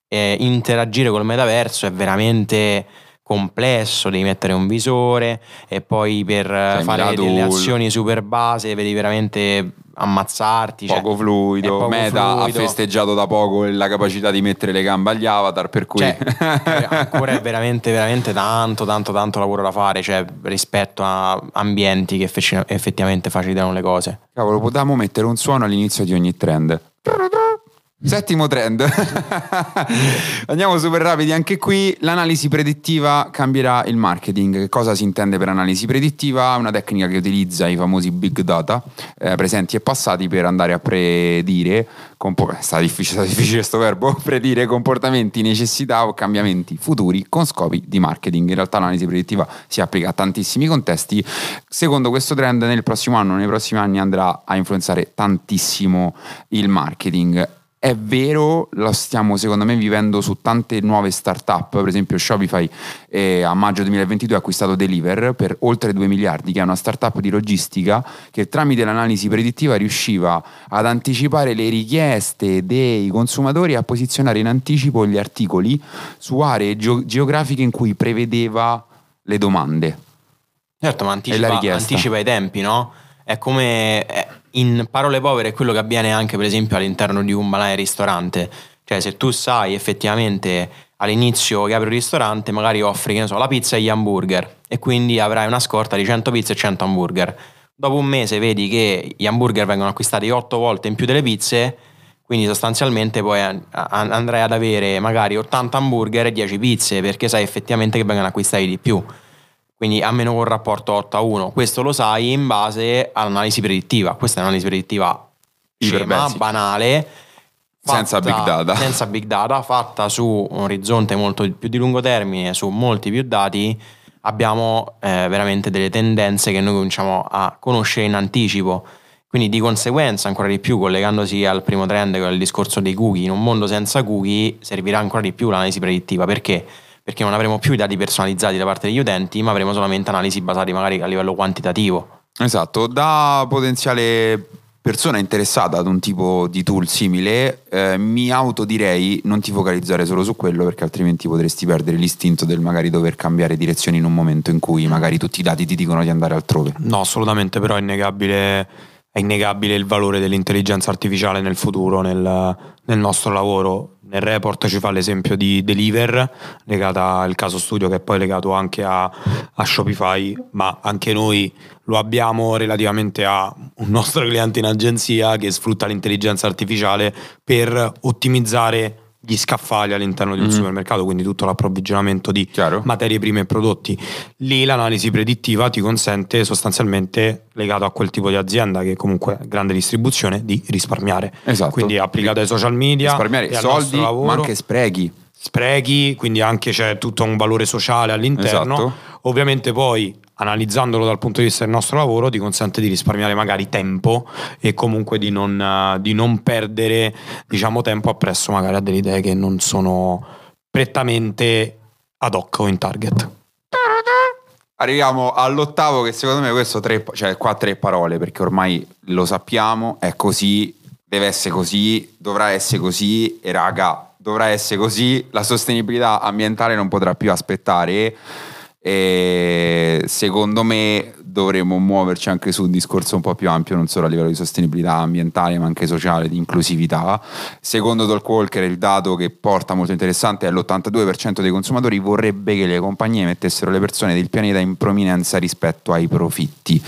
S3: eh, interagire col metaverso è veramente complesso, devi mettere un visore e poi per eh,
S1: 6.000
S3: fare delle azioni super base devi veramente ammazzarti. cioè,
S1: poco fluido.
S3: è poco
S1: Meta
S3: fluido.
S1: ha festeggiato da poco la capacità di mettere le gambe agli avatar, per cui
S3: Cioè, eh, ancora è veramente, veramente tanto, tanto, tanto lavoro da fare, cioè, rispetto a ambienti che effetti- effettivamente facilitano le cose.
S1: cavolo, potevamo mettere un suono all'inizio di ogni trend. Settimo trend. Andiamo super rapidi anche qui. L'analisi predittiva cambierà il marketing. Che cosa si intende per analisi predittiva? Una tecnica che utilizza i famosi big data eh, presenti e passati per andare a predire, compo- sta difficile, sta difficile questo verbo, predire comportamenti, necessità o cambiamenti futuri con scopi di marketing. In realtà l'analisi predittiva si applica a tantissimi contesti. Secondo questo trend nel prossimo anno, nei prossimi anni andrà a influenzare tantissimo il marketing è vero, lo stiamo secondo me vivendo su tante nuove start-up, per esempio Shopify eh, a maggio 2022 ha acquistato Deliver per oltre 2 miliardi, che è una start-up di logistica che tramite l'analisi predittiva riusciva ad anticipare le richieste dei consumatori e a posizionare in anticipo gli articoli su aree geo- geografiche in cui prevedeva le domande.
S3: Certo, ma anticipa, anticipa i tempi, no? È come... È in parole povere è quello che avviene anche per esempio all'interno di un banale ristorante. Cioè se tu sai effettivamente all'inizio che apri un ristorante magari offri che ne so, la pizza e gli hamburger e quindi avrai una scorta di 100 pizze e 100 hamburger. Dopo un mese vedi che gli hamburger vengono acquistati 8 volte in più delle pizze, quindi sostanzialmente poi andrai ad avere magari 80 hamburger e 10 pizze perché sai effettivamente che vengono acquistati di più quindi a meno con rapporto 8 a 1. Questo lo sai in base all'analisi predittiva. Questa è un'analisi predittiva scema, banale,
S1: fatta, senza big data.
S3: Senza big data, fatta su un orizzonte molto più di lungo termine, su molti più dati, abbiamo eh, veramente delle tendenze che noi cominciamo a conoscere in anticipo. Quindi di conseguenza, ancora di più, collegandosi al primo trend, che è il discorso dei cookie, in un mondo senza cookie servirà ancora di più l'analisi predittiva. Perché? Perché non avremo più i dati personalizzati da parte degli utenti, ma avremo solamente analisi basate magari a livello quantitativo.
S1: Esatto, da potenziale persona interessata ad un tipo di tool simile, eh, mi autodirei non ti focalizzare solo su quello perché altrimenti potresti perdere l'istinto del magari dover cambiare direzione in un momento in cui magari tutti i dati ti dicono di andare altrove.
S2: No, assolutamente, però è innegabile, è innegabile il valore dell'intelligenza artificiale nel futuro, nel, nel nostro lavoro nel report ci fa l'esempio di Deliver, legata al caso studio che è poi legato anche a, a, Shopify, ma anche noi lo abbiamo relativamente a un nostro cliente in agenzia che sfrutta l'intelligenza artificiale per ottimizzare gli scaffali all'interno di un mm-hmm. supermercato, quindi tutto l'approvvigionamento di Chiaro. materie prime e prodotti. Lì l'analisi predittiva ti consente sostanzialmente, legato a quel tipo di azienda che comunque grande distribuzione, di risparmiare.
S1: Esatto.
S2: Quindi applicato ai social media,
S1: risparmiare soldi, ma anche sprechi.
S2: Sprechi, quindi anche c'è tutto un valore sociale all'interno. Esatto. Ovviamente poi analizzandolo dal punto di vista del nostro lavoro ti consente di risparmiare magari tempo e comunque di non, di non perdere diciamo, tempo appresso magari a delle idee che non sono prettamente ad hoc o in target.
S1: Arriviamo all'ottavo che secondo me questo tre, cioè qua tre parole perché ormai lo sappiamo, è così, deve essere così, dovrà essere così e raga, dovrà essere così, la sostenibilità ambientale non potrà più aspettare e secondo me dovremmo muoverci anche su un discorso un po' più ampio, non solo a livello di sostenibilità ambientale, ma anche sociale, di inclusività. Secondo Talk Walker, il dato che porta molto interessante è l'82% dei consumatori vorrebbe che le compagnie mettessero le persone del pianeta in prominenza rispetto ai profitti.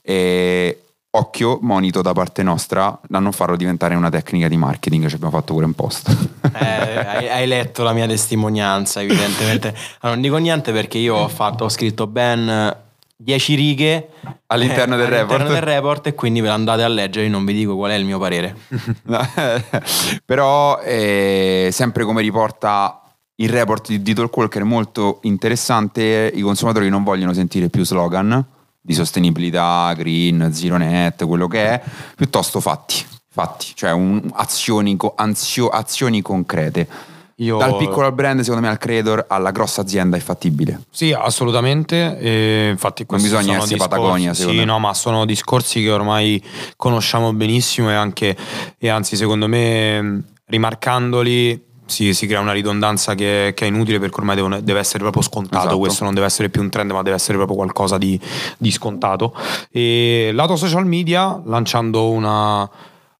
S1: E occhio, monito da parte nostra, da non farlo diventare una tecnica di marketing, ci abbiamo fatto pure un post.
S3: Eh, hai, hai, letto la mia testimonianza, evidentemente. Allora, non dico niente perché io ho, fatto, ho scritto ben 10 righe
S1: all'interno, eh, del,
S3: all'interno
S1: report.
S3: del report e quindi ve l'andate a leggere, non vi dico qual è il mio parere.
S1: Però, eh, sempre come riporta il report di, di Talkwalker, molto interessante, i consumatori non vogliono sentire più slogan di sostenibilità, green, zero net, quello che è, piuttosto fatti, fatti, cioè un, azioni, ansio, azioni concrete. Io... Dal piccolo brand, secondo me, al creator, alla grossa azienda è fattibile.
S2: Sì, assolutamente. E infatti,
S1: non bisogna essere discorsi, Patagonia.
S2: Sì,
S1: me.
S2: no, ma sono discorsi che ormai conosciamo benissimo e anche, e anzi, secondo me, rimarcandoli si, si, crea una ridondanza che, che, è inutile perché ormai devono, deve essere proprio scontato. Esatto. Questo non deve essere più un trend, ma deve essere proprio qualcosa di, di scontato. E lato social media, lanciando una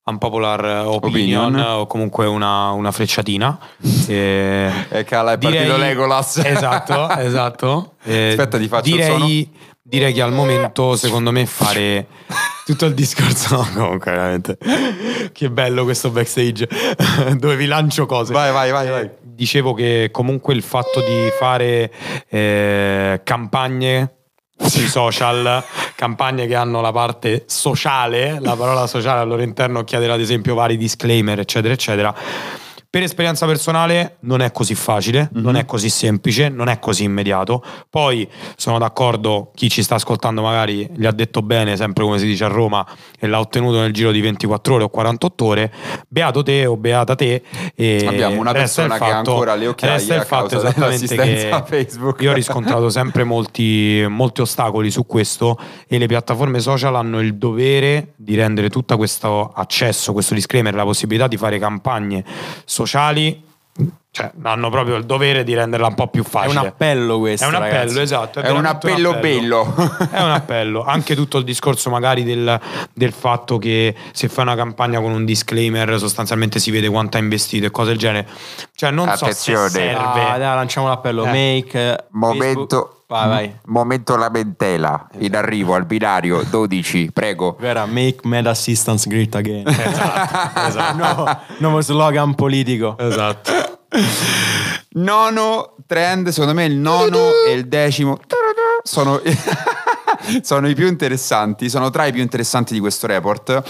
S2: unpopular opinion, opinion. o comunque una, una frecciatina.
S1: e e cala, è direi, partito Legolas.
S2: Esatto, esatto.
S1: Aspetta, ti faccio
S2: direi, direi che al momento, secondo me, fare tutto il discorso no, comunque veramente che bello questo backstage dove vi lancio cose
S1: Vai, vai, vai, vai.
S2: dicevo che comunque il fatto di fare eh, campagne sui social, campagne che hanno la parte sociale, la parola sociale al loro interno chiedere ad esempio vari disclaimer, eccetera, eccetera. Per esperienza personale non è così facile, non è così semplice, non è così immediato. Poi sono d'accordo, chi ci sta ascoltando magari gli ha detto bene, sempre come si dice a Roma, e l'ha ottenuto nel giro di 24 ore o 48 ore. Beato te o beata te. E
S1: Abbiamo una persona che ha
S2: fatto-
S1: ancora le occhiaie
S2: resta il
S1: a
S2: fatto
S1: causa
S2: esattamente che
S1: Facebook.
S2: Io ho riscontrato sempre molti, molti ostacoli su questo e le piattaforme social hanno il dovere di rendere tutto questo accesso, questo disclaimer, la possibilità di fare campagne sociali, cioè hanno proprio il dovere di renderla un po' più
S3: È
S2: facile.
S3: un appello questo.
S2: È un appello,
S3: ragazzi.
S2: esatto.
S1: È un
S2: veramente
S1: appello bello.
S2: È un appello. Anche tutto il discorso magari del, del fatto che se fai una campagna con un disclaimer sostanzialmente si vede quanto ha investito e cose del genere. Cioè non
S1: Attenzione.
S2: so se serve.
S3: Ah, dai, lanciamo l'appello.
S2: Eh.
S3: Make eh,
S1: Momento,
S3: Facebook- Vai, vai.
S1: momento lamentela in arrivo al binario 12, prego.
S3: Vera, make med assistance great again.
S2: Esatto, esatto.
S3: No, nuovo slogan politico.
S2: Esatto.
S1: Nono trend, secondo me il nono e il decimo sono, sono i più interessanti, sono tra i più interessanti di questo report.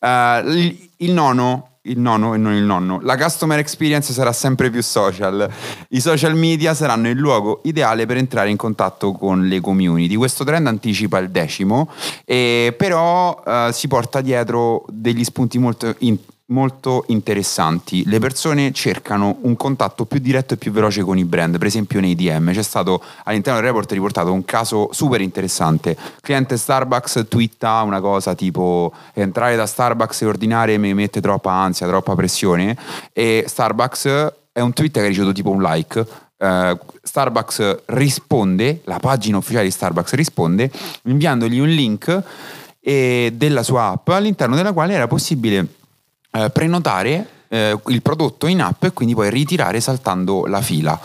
S1: Il, il nono, il nono e non il nonno, la customer experience sarà sempre più social. I social media saranno il luogo ideale per entrare in contatto con le community. Questo trend anticipa il decimo, e però eh, si porta dietro degli spunti molto in- molto interessanti. Le persone cercano un contatto più diretto e più veloce con i brand, per esempio nei DM. C'è stato all'interno del report riportato un caso super interessante. Cliente Starbucks twitta una cosa tipo entrare da Starbucks e ordinare mi mette troppa ansia, troppa pressione e Starbucks è un tweet che ha ricevuto tipo un like. Eh, Starbucks risponde, la pagina ufficiale di Starbucks risponde inviandogli un link eh, della sua app all'interno della quale era possibile eh, prenotare eh, il prodotto in app e quindi poi ritirare saltando la fila.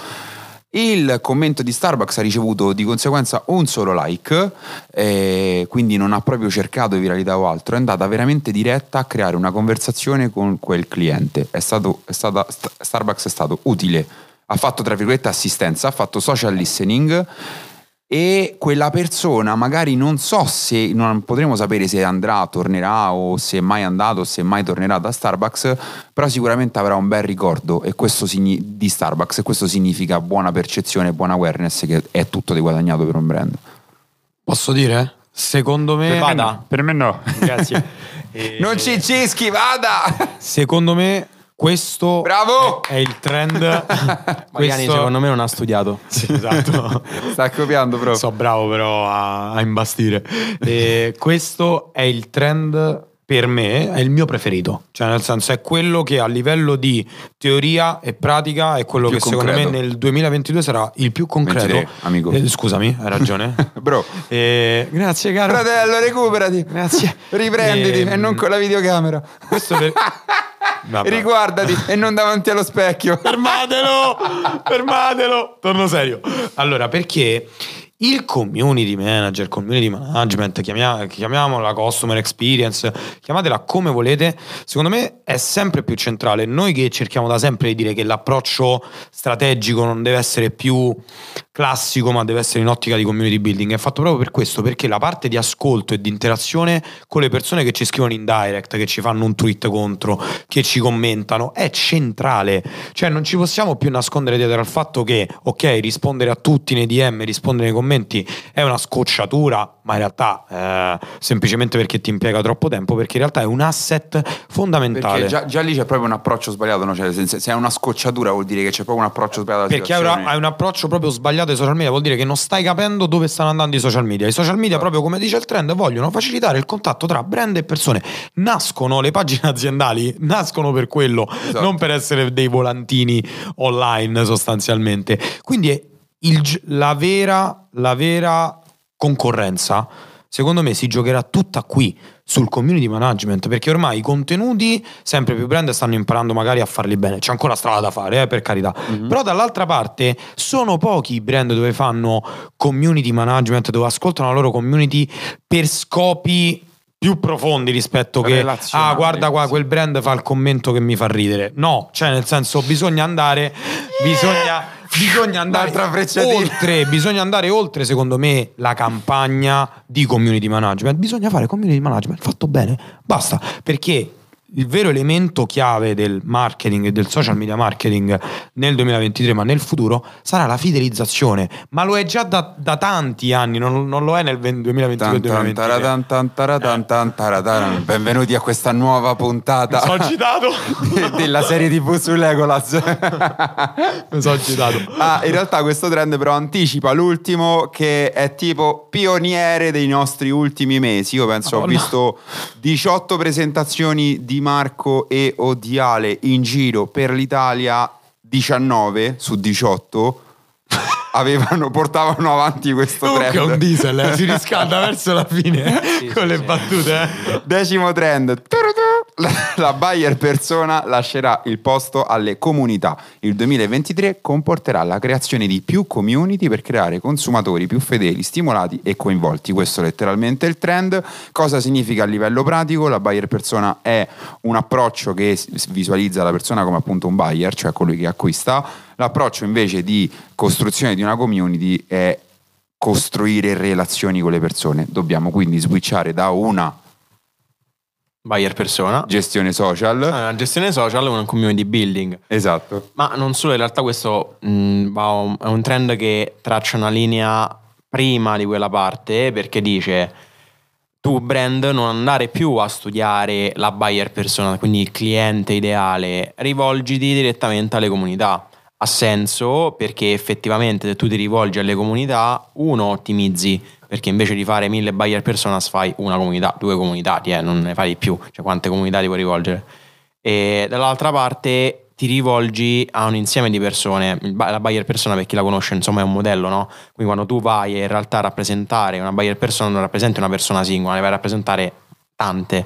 S1: Il commento di Starbucks ha ricevuto di conseguenza un solo like, eh, quindi non ha proprio cercato viralità o altro, è andata veramente diretta a creare una conversazione con quel cliente. È stato, è stata, St- Starbucks è stato utile, ha fatto tra virgolette assistenza, ha fatto social listening e quella persona magari non so se non potremo sapere se andrà, tornerà o se è mai andato o se mai tornerà da Starbucks, però sicuramente avrà un bel ricordo e questo signi- di Starbucks e questo significa buona percezione, buona awareness che è tutto di guadagnato per un brand.
S2: Posso dire? Secondo me
S3: Vada.
S1: Per me no.
S2: Grazie. Eh,
S1: Non ci cischi, vada!
S2: Secondo me questo
S1: Bravo!
S2: è, è il trend.
S3: Mariani
S2: Questo-
S3: secondo me non ha studiato.
S2: Sì, esatto.
S1: Sta copiando proprio.
S2: So bravo però a, a imbastire. E questo è il trend per me, è il mio preferito. Cioè nel senso è quello che a livello di teoria e pratica è quello
S1: Più
S2: che secondo me
S1: concreto.
S2: nel 2022 sarà il più concreto.
S1: 23, amico.
S2: Eh, scusami, hai ragione.
S1: Bro.
S2: Eh, grazie caro.
S1: Fratello, recuperati.
S2: Grazie.
S1: Riprenditi
S2: Ehm,
S1: e non con la videocamera.
S2: Questo per...
S1: Riguardati e non davanti allo specchio.
S2: Fermatelo! Fermatelo! Torno serio. Allora, perché il community manager, community management, chiamia- chiamiamola customer experience, chiamatela come volete, secondo me è sempre più centrale. Noi che cerchiamo da sempre di dire che l'approccio strategico non deve essere più classico, ma deve essere in ottica di community building, è fatto proprio per questo, perché la parte di ascolto e di interazione con le persone che ci scrivono in direct, che ci fanno un tweet contro, che ci commentano, è centrale. Cioè non ci possiamo più nascondere dietro al fatto che, ok, rispondere a tutti nei DM, rispondere nei commenti è una scocciatura, ma in realtà eh, semplicemente perché ti impiega troppo tempo, perché in realtà è un asset fondamentale.
S1: Già, già lì c'è proprio un approccio sbagliato, no? Cioè, se, se è una scocciatura vuol dire che c'è proprio un approccio sbagliato
S2: Perché hai, un approccio proprio sbagliato ai social media, vuol dire che non stai capendo dove stanno andando i social media. I social media, proprio come dice il trend, vogliono facilitare il contatto tra brand e persone. Nascono le pagine aziendali, nascono per quello,
S1: Esatto.
S2: non per essere dei volantini online sostanzialmente. Quindi è il la, vera, la vera concorrenza, secondo me, si giocherà tutta qui sul community management perché ormai i contenuti sempre più brand stanno imparando magari a farli bene. C'è ancora strada da fare eh, per carità. Però dall'altra parte sono pochi i brand dove fanno community management dove ascoltano la loro community per scopi più profondi rispetto che ah guarda qua quel brand fa il commento che mi fa ridere no cioè nel senso bisogna andare bisogna bisogna andare oltre bisogna andare oltre secondo me la campagna di community management. Bisogna fare community management fatto bene basta. Perché il vero elemento chiave del marketing e del social media marketing nel 2023 ma nel futuro sarà la fidelizzazione ma lo è già da, da tanti anni non, non lo è nel 2022
S1: Tan, tan,
S2: 2023
S1: taradan, tan, taradan, tan, taradaran. Benvenuti a questa nuova puntata
S2: mi sono citato
S1: de- della serie TV su Legolas.
S2: mi sono citato
S1: Ah, in realtà questo trend però anticipa l'ultimo che è tipo pioniere dei nostri ultimi mesi. Io penso ho
S2: Madonna.
S1: visto 18 presentazioni di Marco e o di Ale in giro per l'Italia, 19 su 18 avevano, portavano avanti questo
S2: Comunque è un
S1: trend.
S2: diesel, eh, si riscalda verso la fine
S3: Sì,
S2: con
S3: sì,
S2: le
S3: sì.
S2: battute. eh.
S1: Decimo trend. La, buyer persona lascerà il posto alle comunità. Il 2023 comporterà la creazione di più community per creare consumatori più fedeli, stimolati e coinvolti. Questo è letteralmente il trend. Cosa significa a livello pratico? La buyer persona è un approccio che visualizza la persona come appunto un buyer, cioè colui che acquista. L'approccio invece di costruzione di una community è costruire relazioni con le persone. Dobbiamo quindi switchare da una
S3: Buyer persona.
S1: gestione social.
S3: Ah, La gestione social è un community building.
S1: Esatto.
S3: Ma non solo, in realtà questo mh, un- è un trend che traccia una linea prima di quella parte perché dice tu brand non andare più a studiare la buyer persona, quindi il cliente ideale, rivolgiti direttamente alle comunità. Ha senso perché effettivamente se tu ti rivolgi alle comunità, uno ottimizzi, perché invece di fare mille buyer personas fai una comunità, due comunità, eh, non ne fai di più, cioè quante comunità ti puoi rivolgere. E dall'altra parte ti rivolgi a un insieme di persone. La buyer persona, per chi la conosce, insomma, è un modello, no? Quindi quando tu vai a in realtà rappresentare una buyer persona, non rappresenti una persona singola, ne vai a rappresentare tante.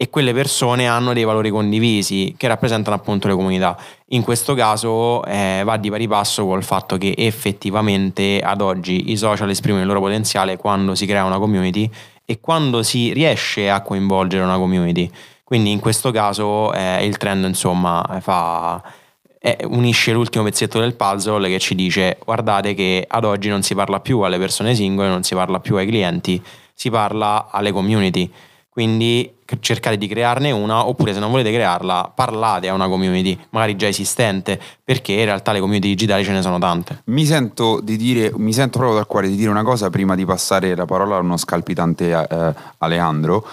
S3: E quelle persone hanno dei valori condivisi che rappresentano appunto le comunità. In questo caso eh, va di pari passo col fatto che effettivamente ad oggi i social esprimono il loro potenziale quando si crea una community e quando si riesce a coinvolgere una community. Quindi in questo caso eh, il trend insomma fa, eh, unisce l'ultimo pezzetto del puzzle che ci dice guardate che ad oggi non si parla più alle persone singole, non si parla più ai clienti, si parla alle community. Quindi cercate di crearne una oppure se non volete crearla parlate a una community magari già esistente perché in realtà le community digitali ce ne sono tante.
S1: Mi sento di dire, mi sento proprio dal cuore di dire una cosa prima di passare la parola a uno scalpitante eh, Alejandro.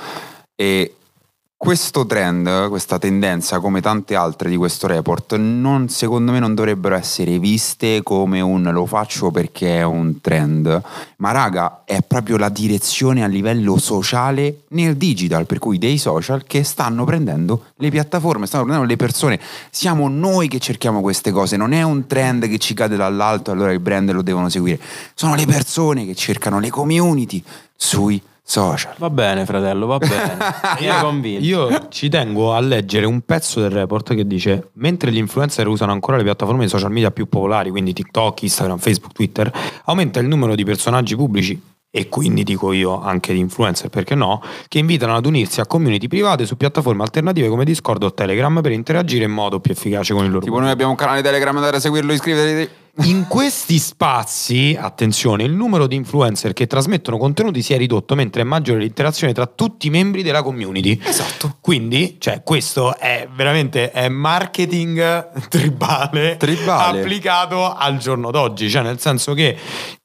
S1: E questo trend, questa tendenza, come tante altre di questo report, non, secondo me non dovrebbero essere viste come un lo faccio perché è un trend, ma raga, è proprio la direzione a livello sociale nel digital, per cui dei social che stanno prendendo le piattaforme, stanno prendendo le persone. Siamo noi che cerchiamo queste cose, non è un trend che ci cade dall'alto, allora i brand lo devono seguire. Sono le persone che cercano le community sui social.
S3: Va bene fratello, va bene. Mi hai convinto.
S2: Io ci tengo a leggere un pezzo del report che dice: Mentre gli influencer usano ancora le piattaforme di social media più popolari, quindi TikTok, Instagram, Facebook, Twitter, aumenta il numero di personaggi pubblici. E quindi dico io anche di influencer, perché no? Che invitano ad unirsi a community private su piattaforme alternative come Discord o Telegram per interagire in modo più efficace con il loro
S1: Tipo noi abbiamo un canale Telegram andare a seguirlo, iscrivetevi.
S2: In questi spazi, attenzione, il numero di influencer che trasmettono contenuti si è ridotto mentre è maggiore l'interazione tra tutti i membri della community.
S1: Esatto.
S2: Quindi, cioè, questo è veramente è marketing tribale,
S1: Tribale.
S2: applicato al giorno d'oggi, cioè nel senso che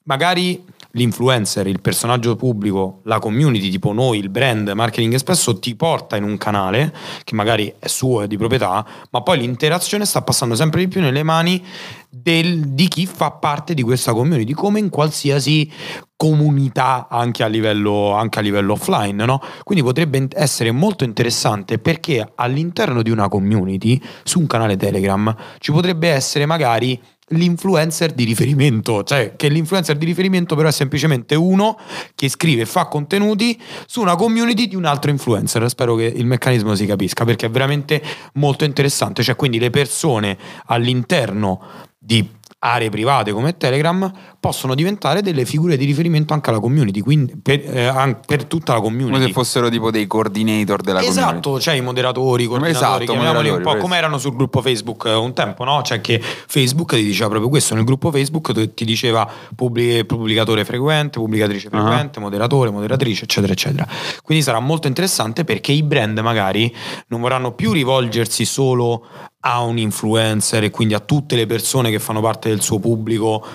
S2: magari l'influencer, il personaggio pubblico, la community, tipo noi, il brand, marketing spesso ti porta in un canale che magari è suo, è di proprietà, ma poi l'interazione sta passando sempre di più nelle mani del- di chi fa parte di questa community, come in qualsiasi comunità anche a livello, anche a livello offline, no? Quindi potrebbe essere molto interessante perché all'interno di una community, su un canale Telegram, ci potrebbe essere magari l'influencer di riferimento, cioè che l'influencer di riferimento però è semplicemente uno che scrive e fa contenuti su una community di un altro influencer. Spero che il meccanismo si capisca perché è veramente molto interessante, cioè quindi le persone all'interno di aree private come Telegram possono diventare delle figure di riferimento anche alla community, quindi per, eh, per tutta la community.
S1: Come se fossero tipo dei coordinator della community.
S2: Esatto, cioè i moderatori, i coordinatori,
S1: Esatto,
S2: chiamiamoli
S1: moderatori,
S2: un po' come erano sul gruppo Facebook eh, un tempo, no? Cioè che Facebook ti diceva proprio questo, nel gruppo Facebook ti diceva pubblic- pubblicatore frequente, pubblicatrice
S1: Ah.
S2: frequente, moderatore, moderatrice, eccetera, eccetera. Quindi sarà molto interessante perché i brand magari non vorranno più rivolgersi solo a un influencer e quindi a tutte le persone che fanno parte del suo pubblico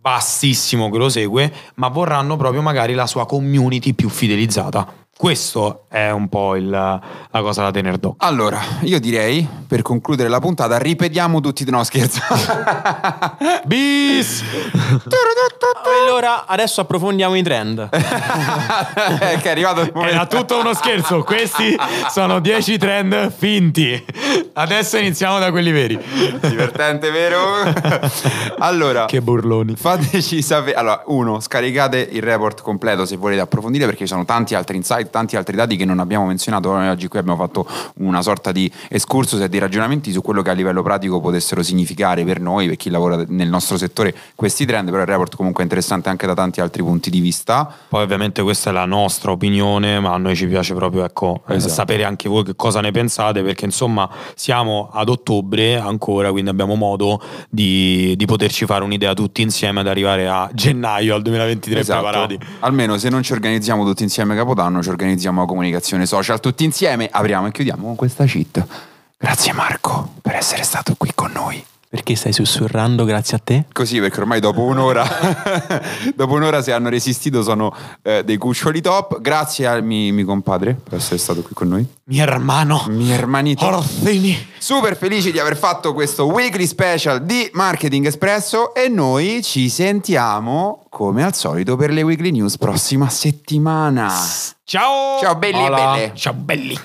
S2: bassissimo che lo segue, ma vorranno proprio magari la sua community più fidelizzata. Questo è un po' il- la cosa da tenere d'occhio.
S1: Allora, io direi, per concludere la puntata, ripetiamo tutti... No, scherzo.
S2: Bis!
S3: Allora, adesso approfondiamo i trend.
S1: che è arrivato il momento.
S2: Era tutto uno scherzo, questi sono 10 trend finti. Adesso iniziamo da quelli veri.
S1: Divertente, vero? allora,
S2: Che burloni.
S1: fateci sapere. Allora, uno, scaricate il report completo se volete approfondire, perché ci sono tanti altri insight, tanti altri dati che non abbiamo menzionato. Noi oggi qui abbiamo fatto una sorta di excursus e di ragionamenti su quello che a livello pratico potessero significare per noi, per chi lavora nel nostro settore, questi trend. Però il report comunque è interessante anche da tanti altri punti di vista.
S2: Poi ovviamente questa è la nostra opinione, ma a noi ci piace proprio ecco, eh,
S1: Esatto.
S2: sapere anche voi che cosa ne pensate, perché insomma siamo ad ottobre ancora, quindi abbiamo modo di, di poterci fare un'idea tutti insieme ad arrivare a gennaio al 2023
S1: Esatto.
S2: preparati.
S1: Almeno se non ci organizziamo tutti insieme Capodanno, ci organizziamo la comunicazione social tutti insieme. Apriamo e chiudiamo con questa cheat. Grazie Marco per essere stato qui con noi.
S3: Perché stai sussurrando grazie a te?
S1: Così perché ormai dopo un'ora, dopo un'ora se hanno resistito sono eh, dei cuccioli top. Grazie al mi, mi compadre per essere stato qui con noi.
S2: Mi hermano,
S1: Mi hermanito.
S2: Orozzini.
S1: Super felici di aver fatto questo weekly special di Marketing Espresso e noi ci sentiamo come al solito per le weekly news prossima settimana.
S2: Ciao!
S1: Ciao belli e
S3: Hola.
S1: belle.
S2: Ciao belli!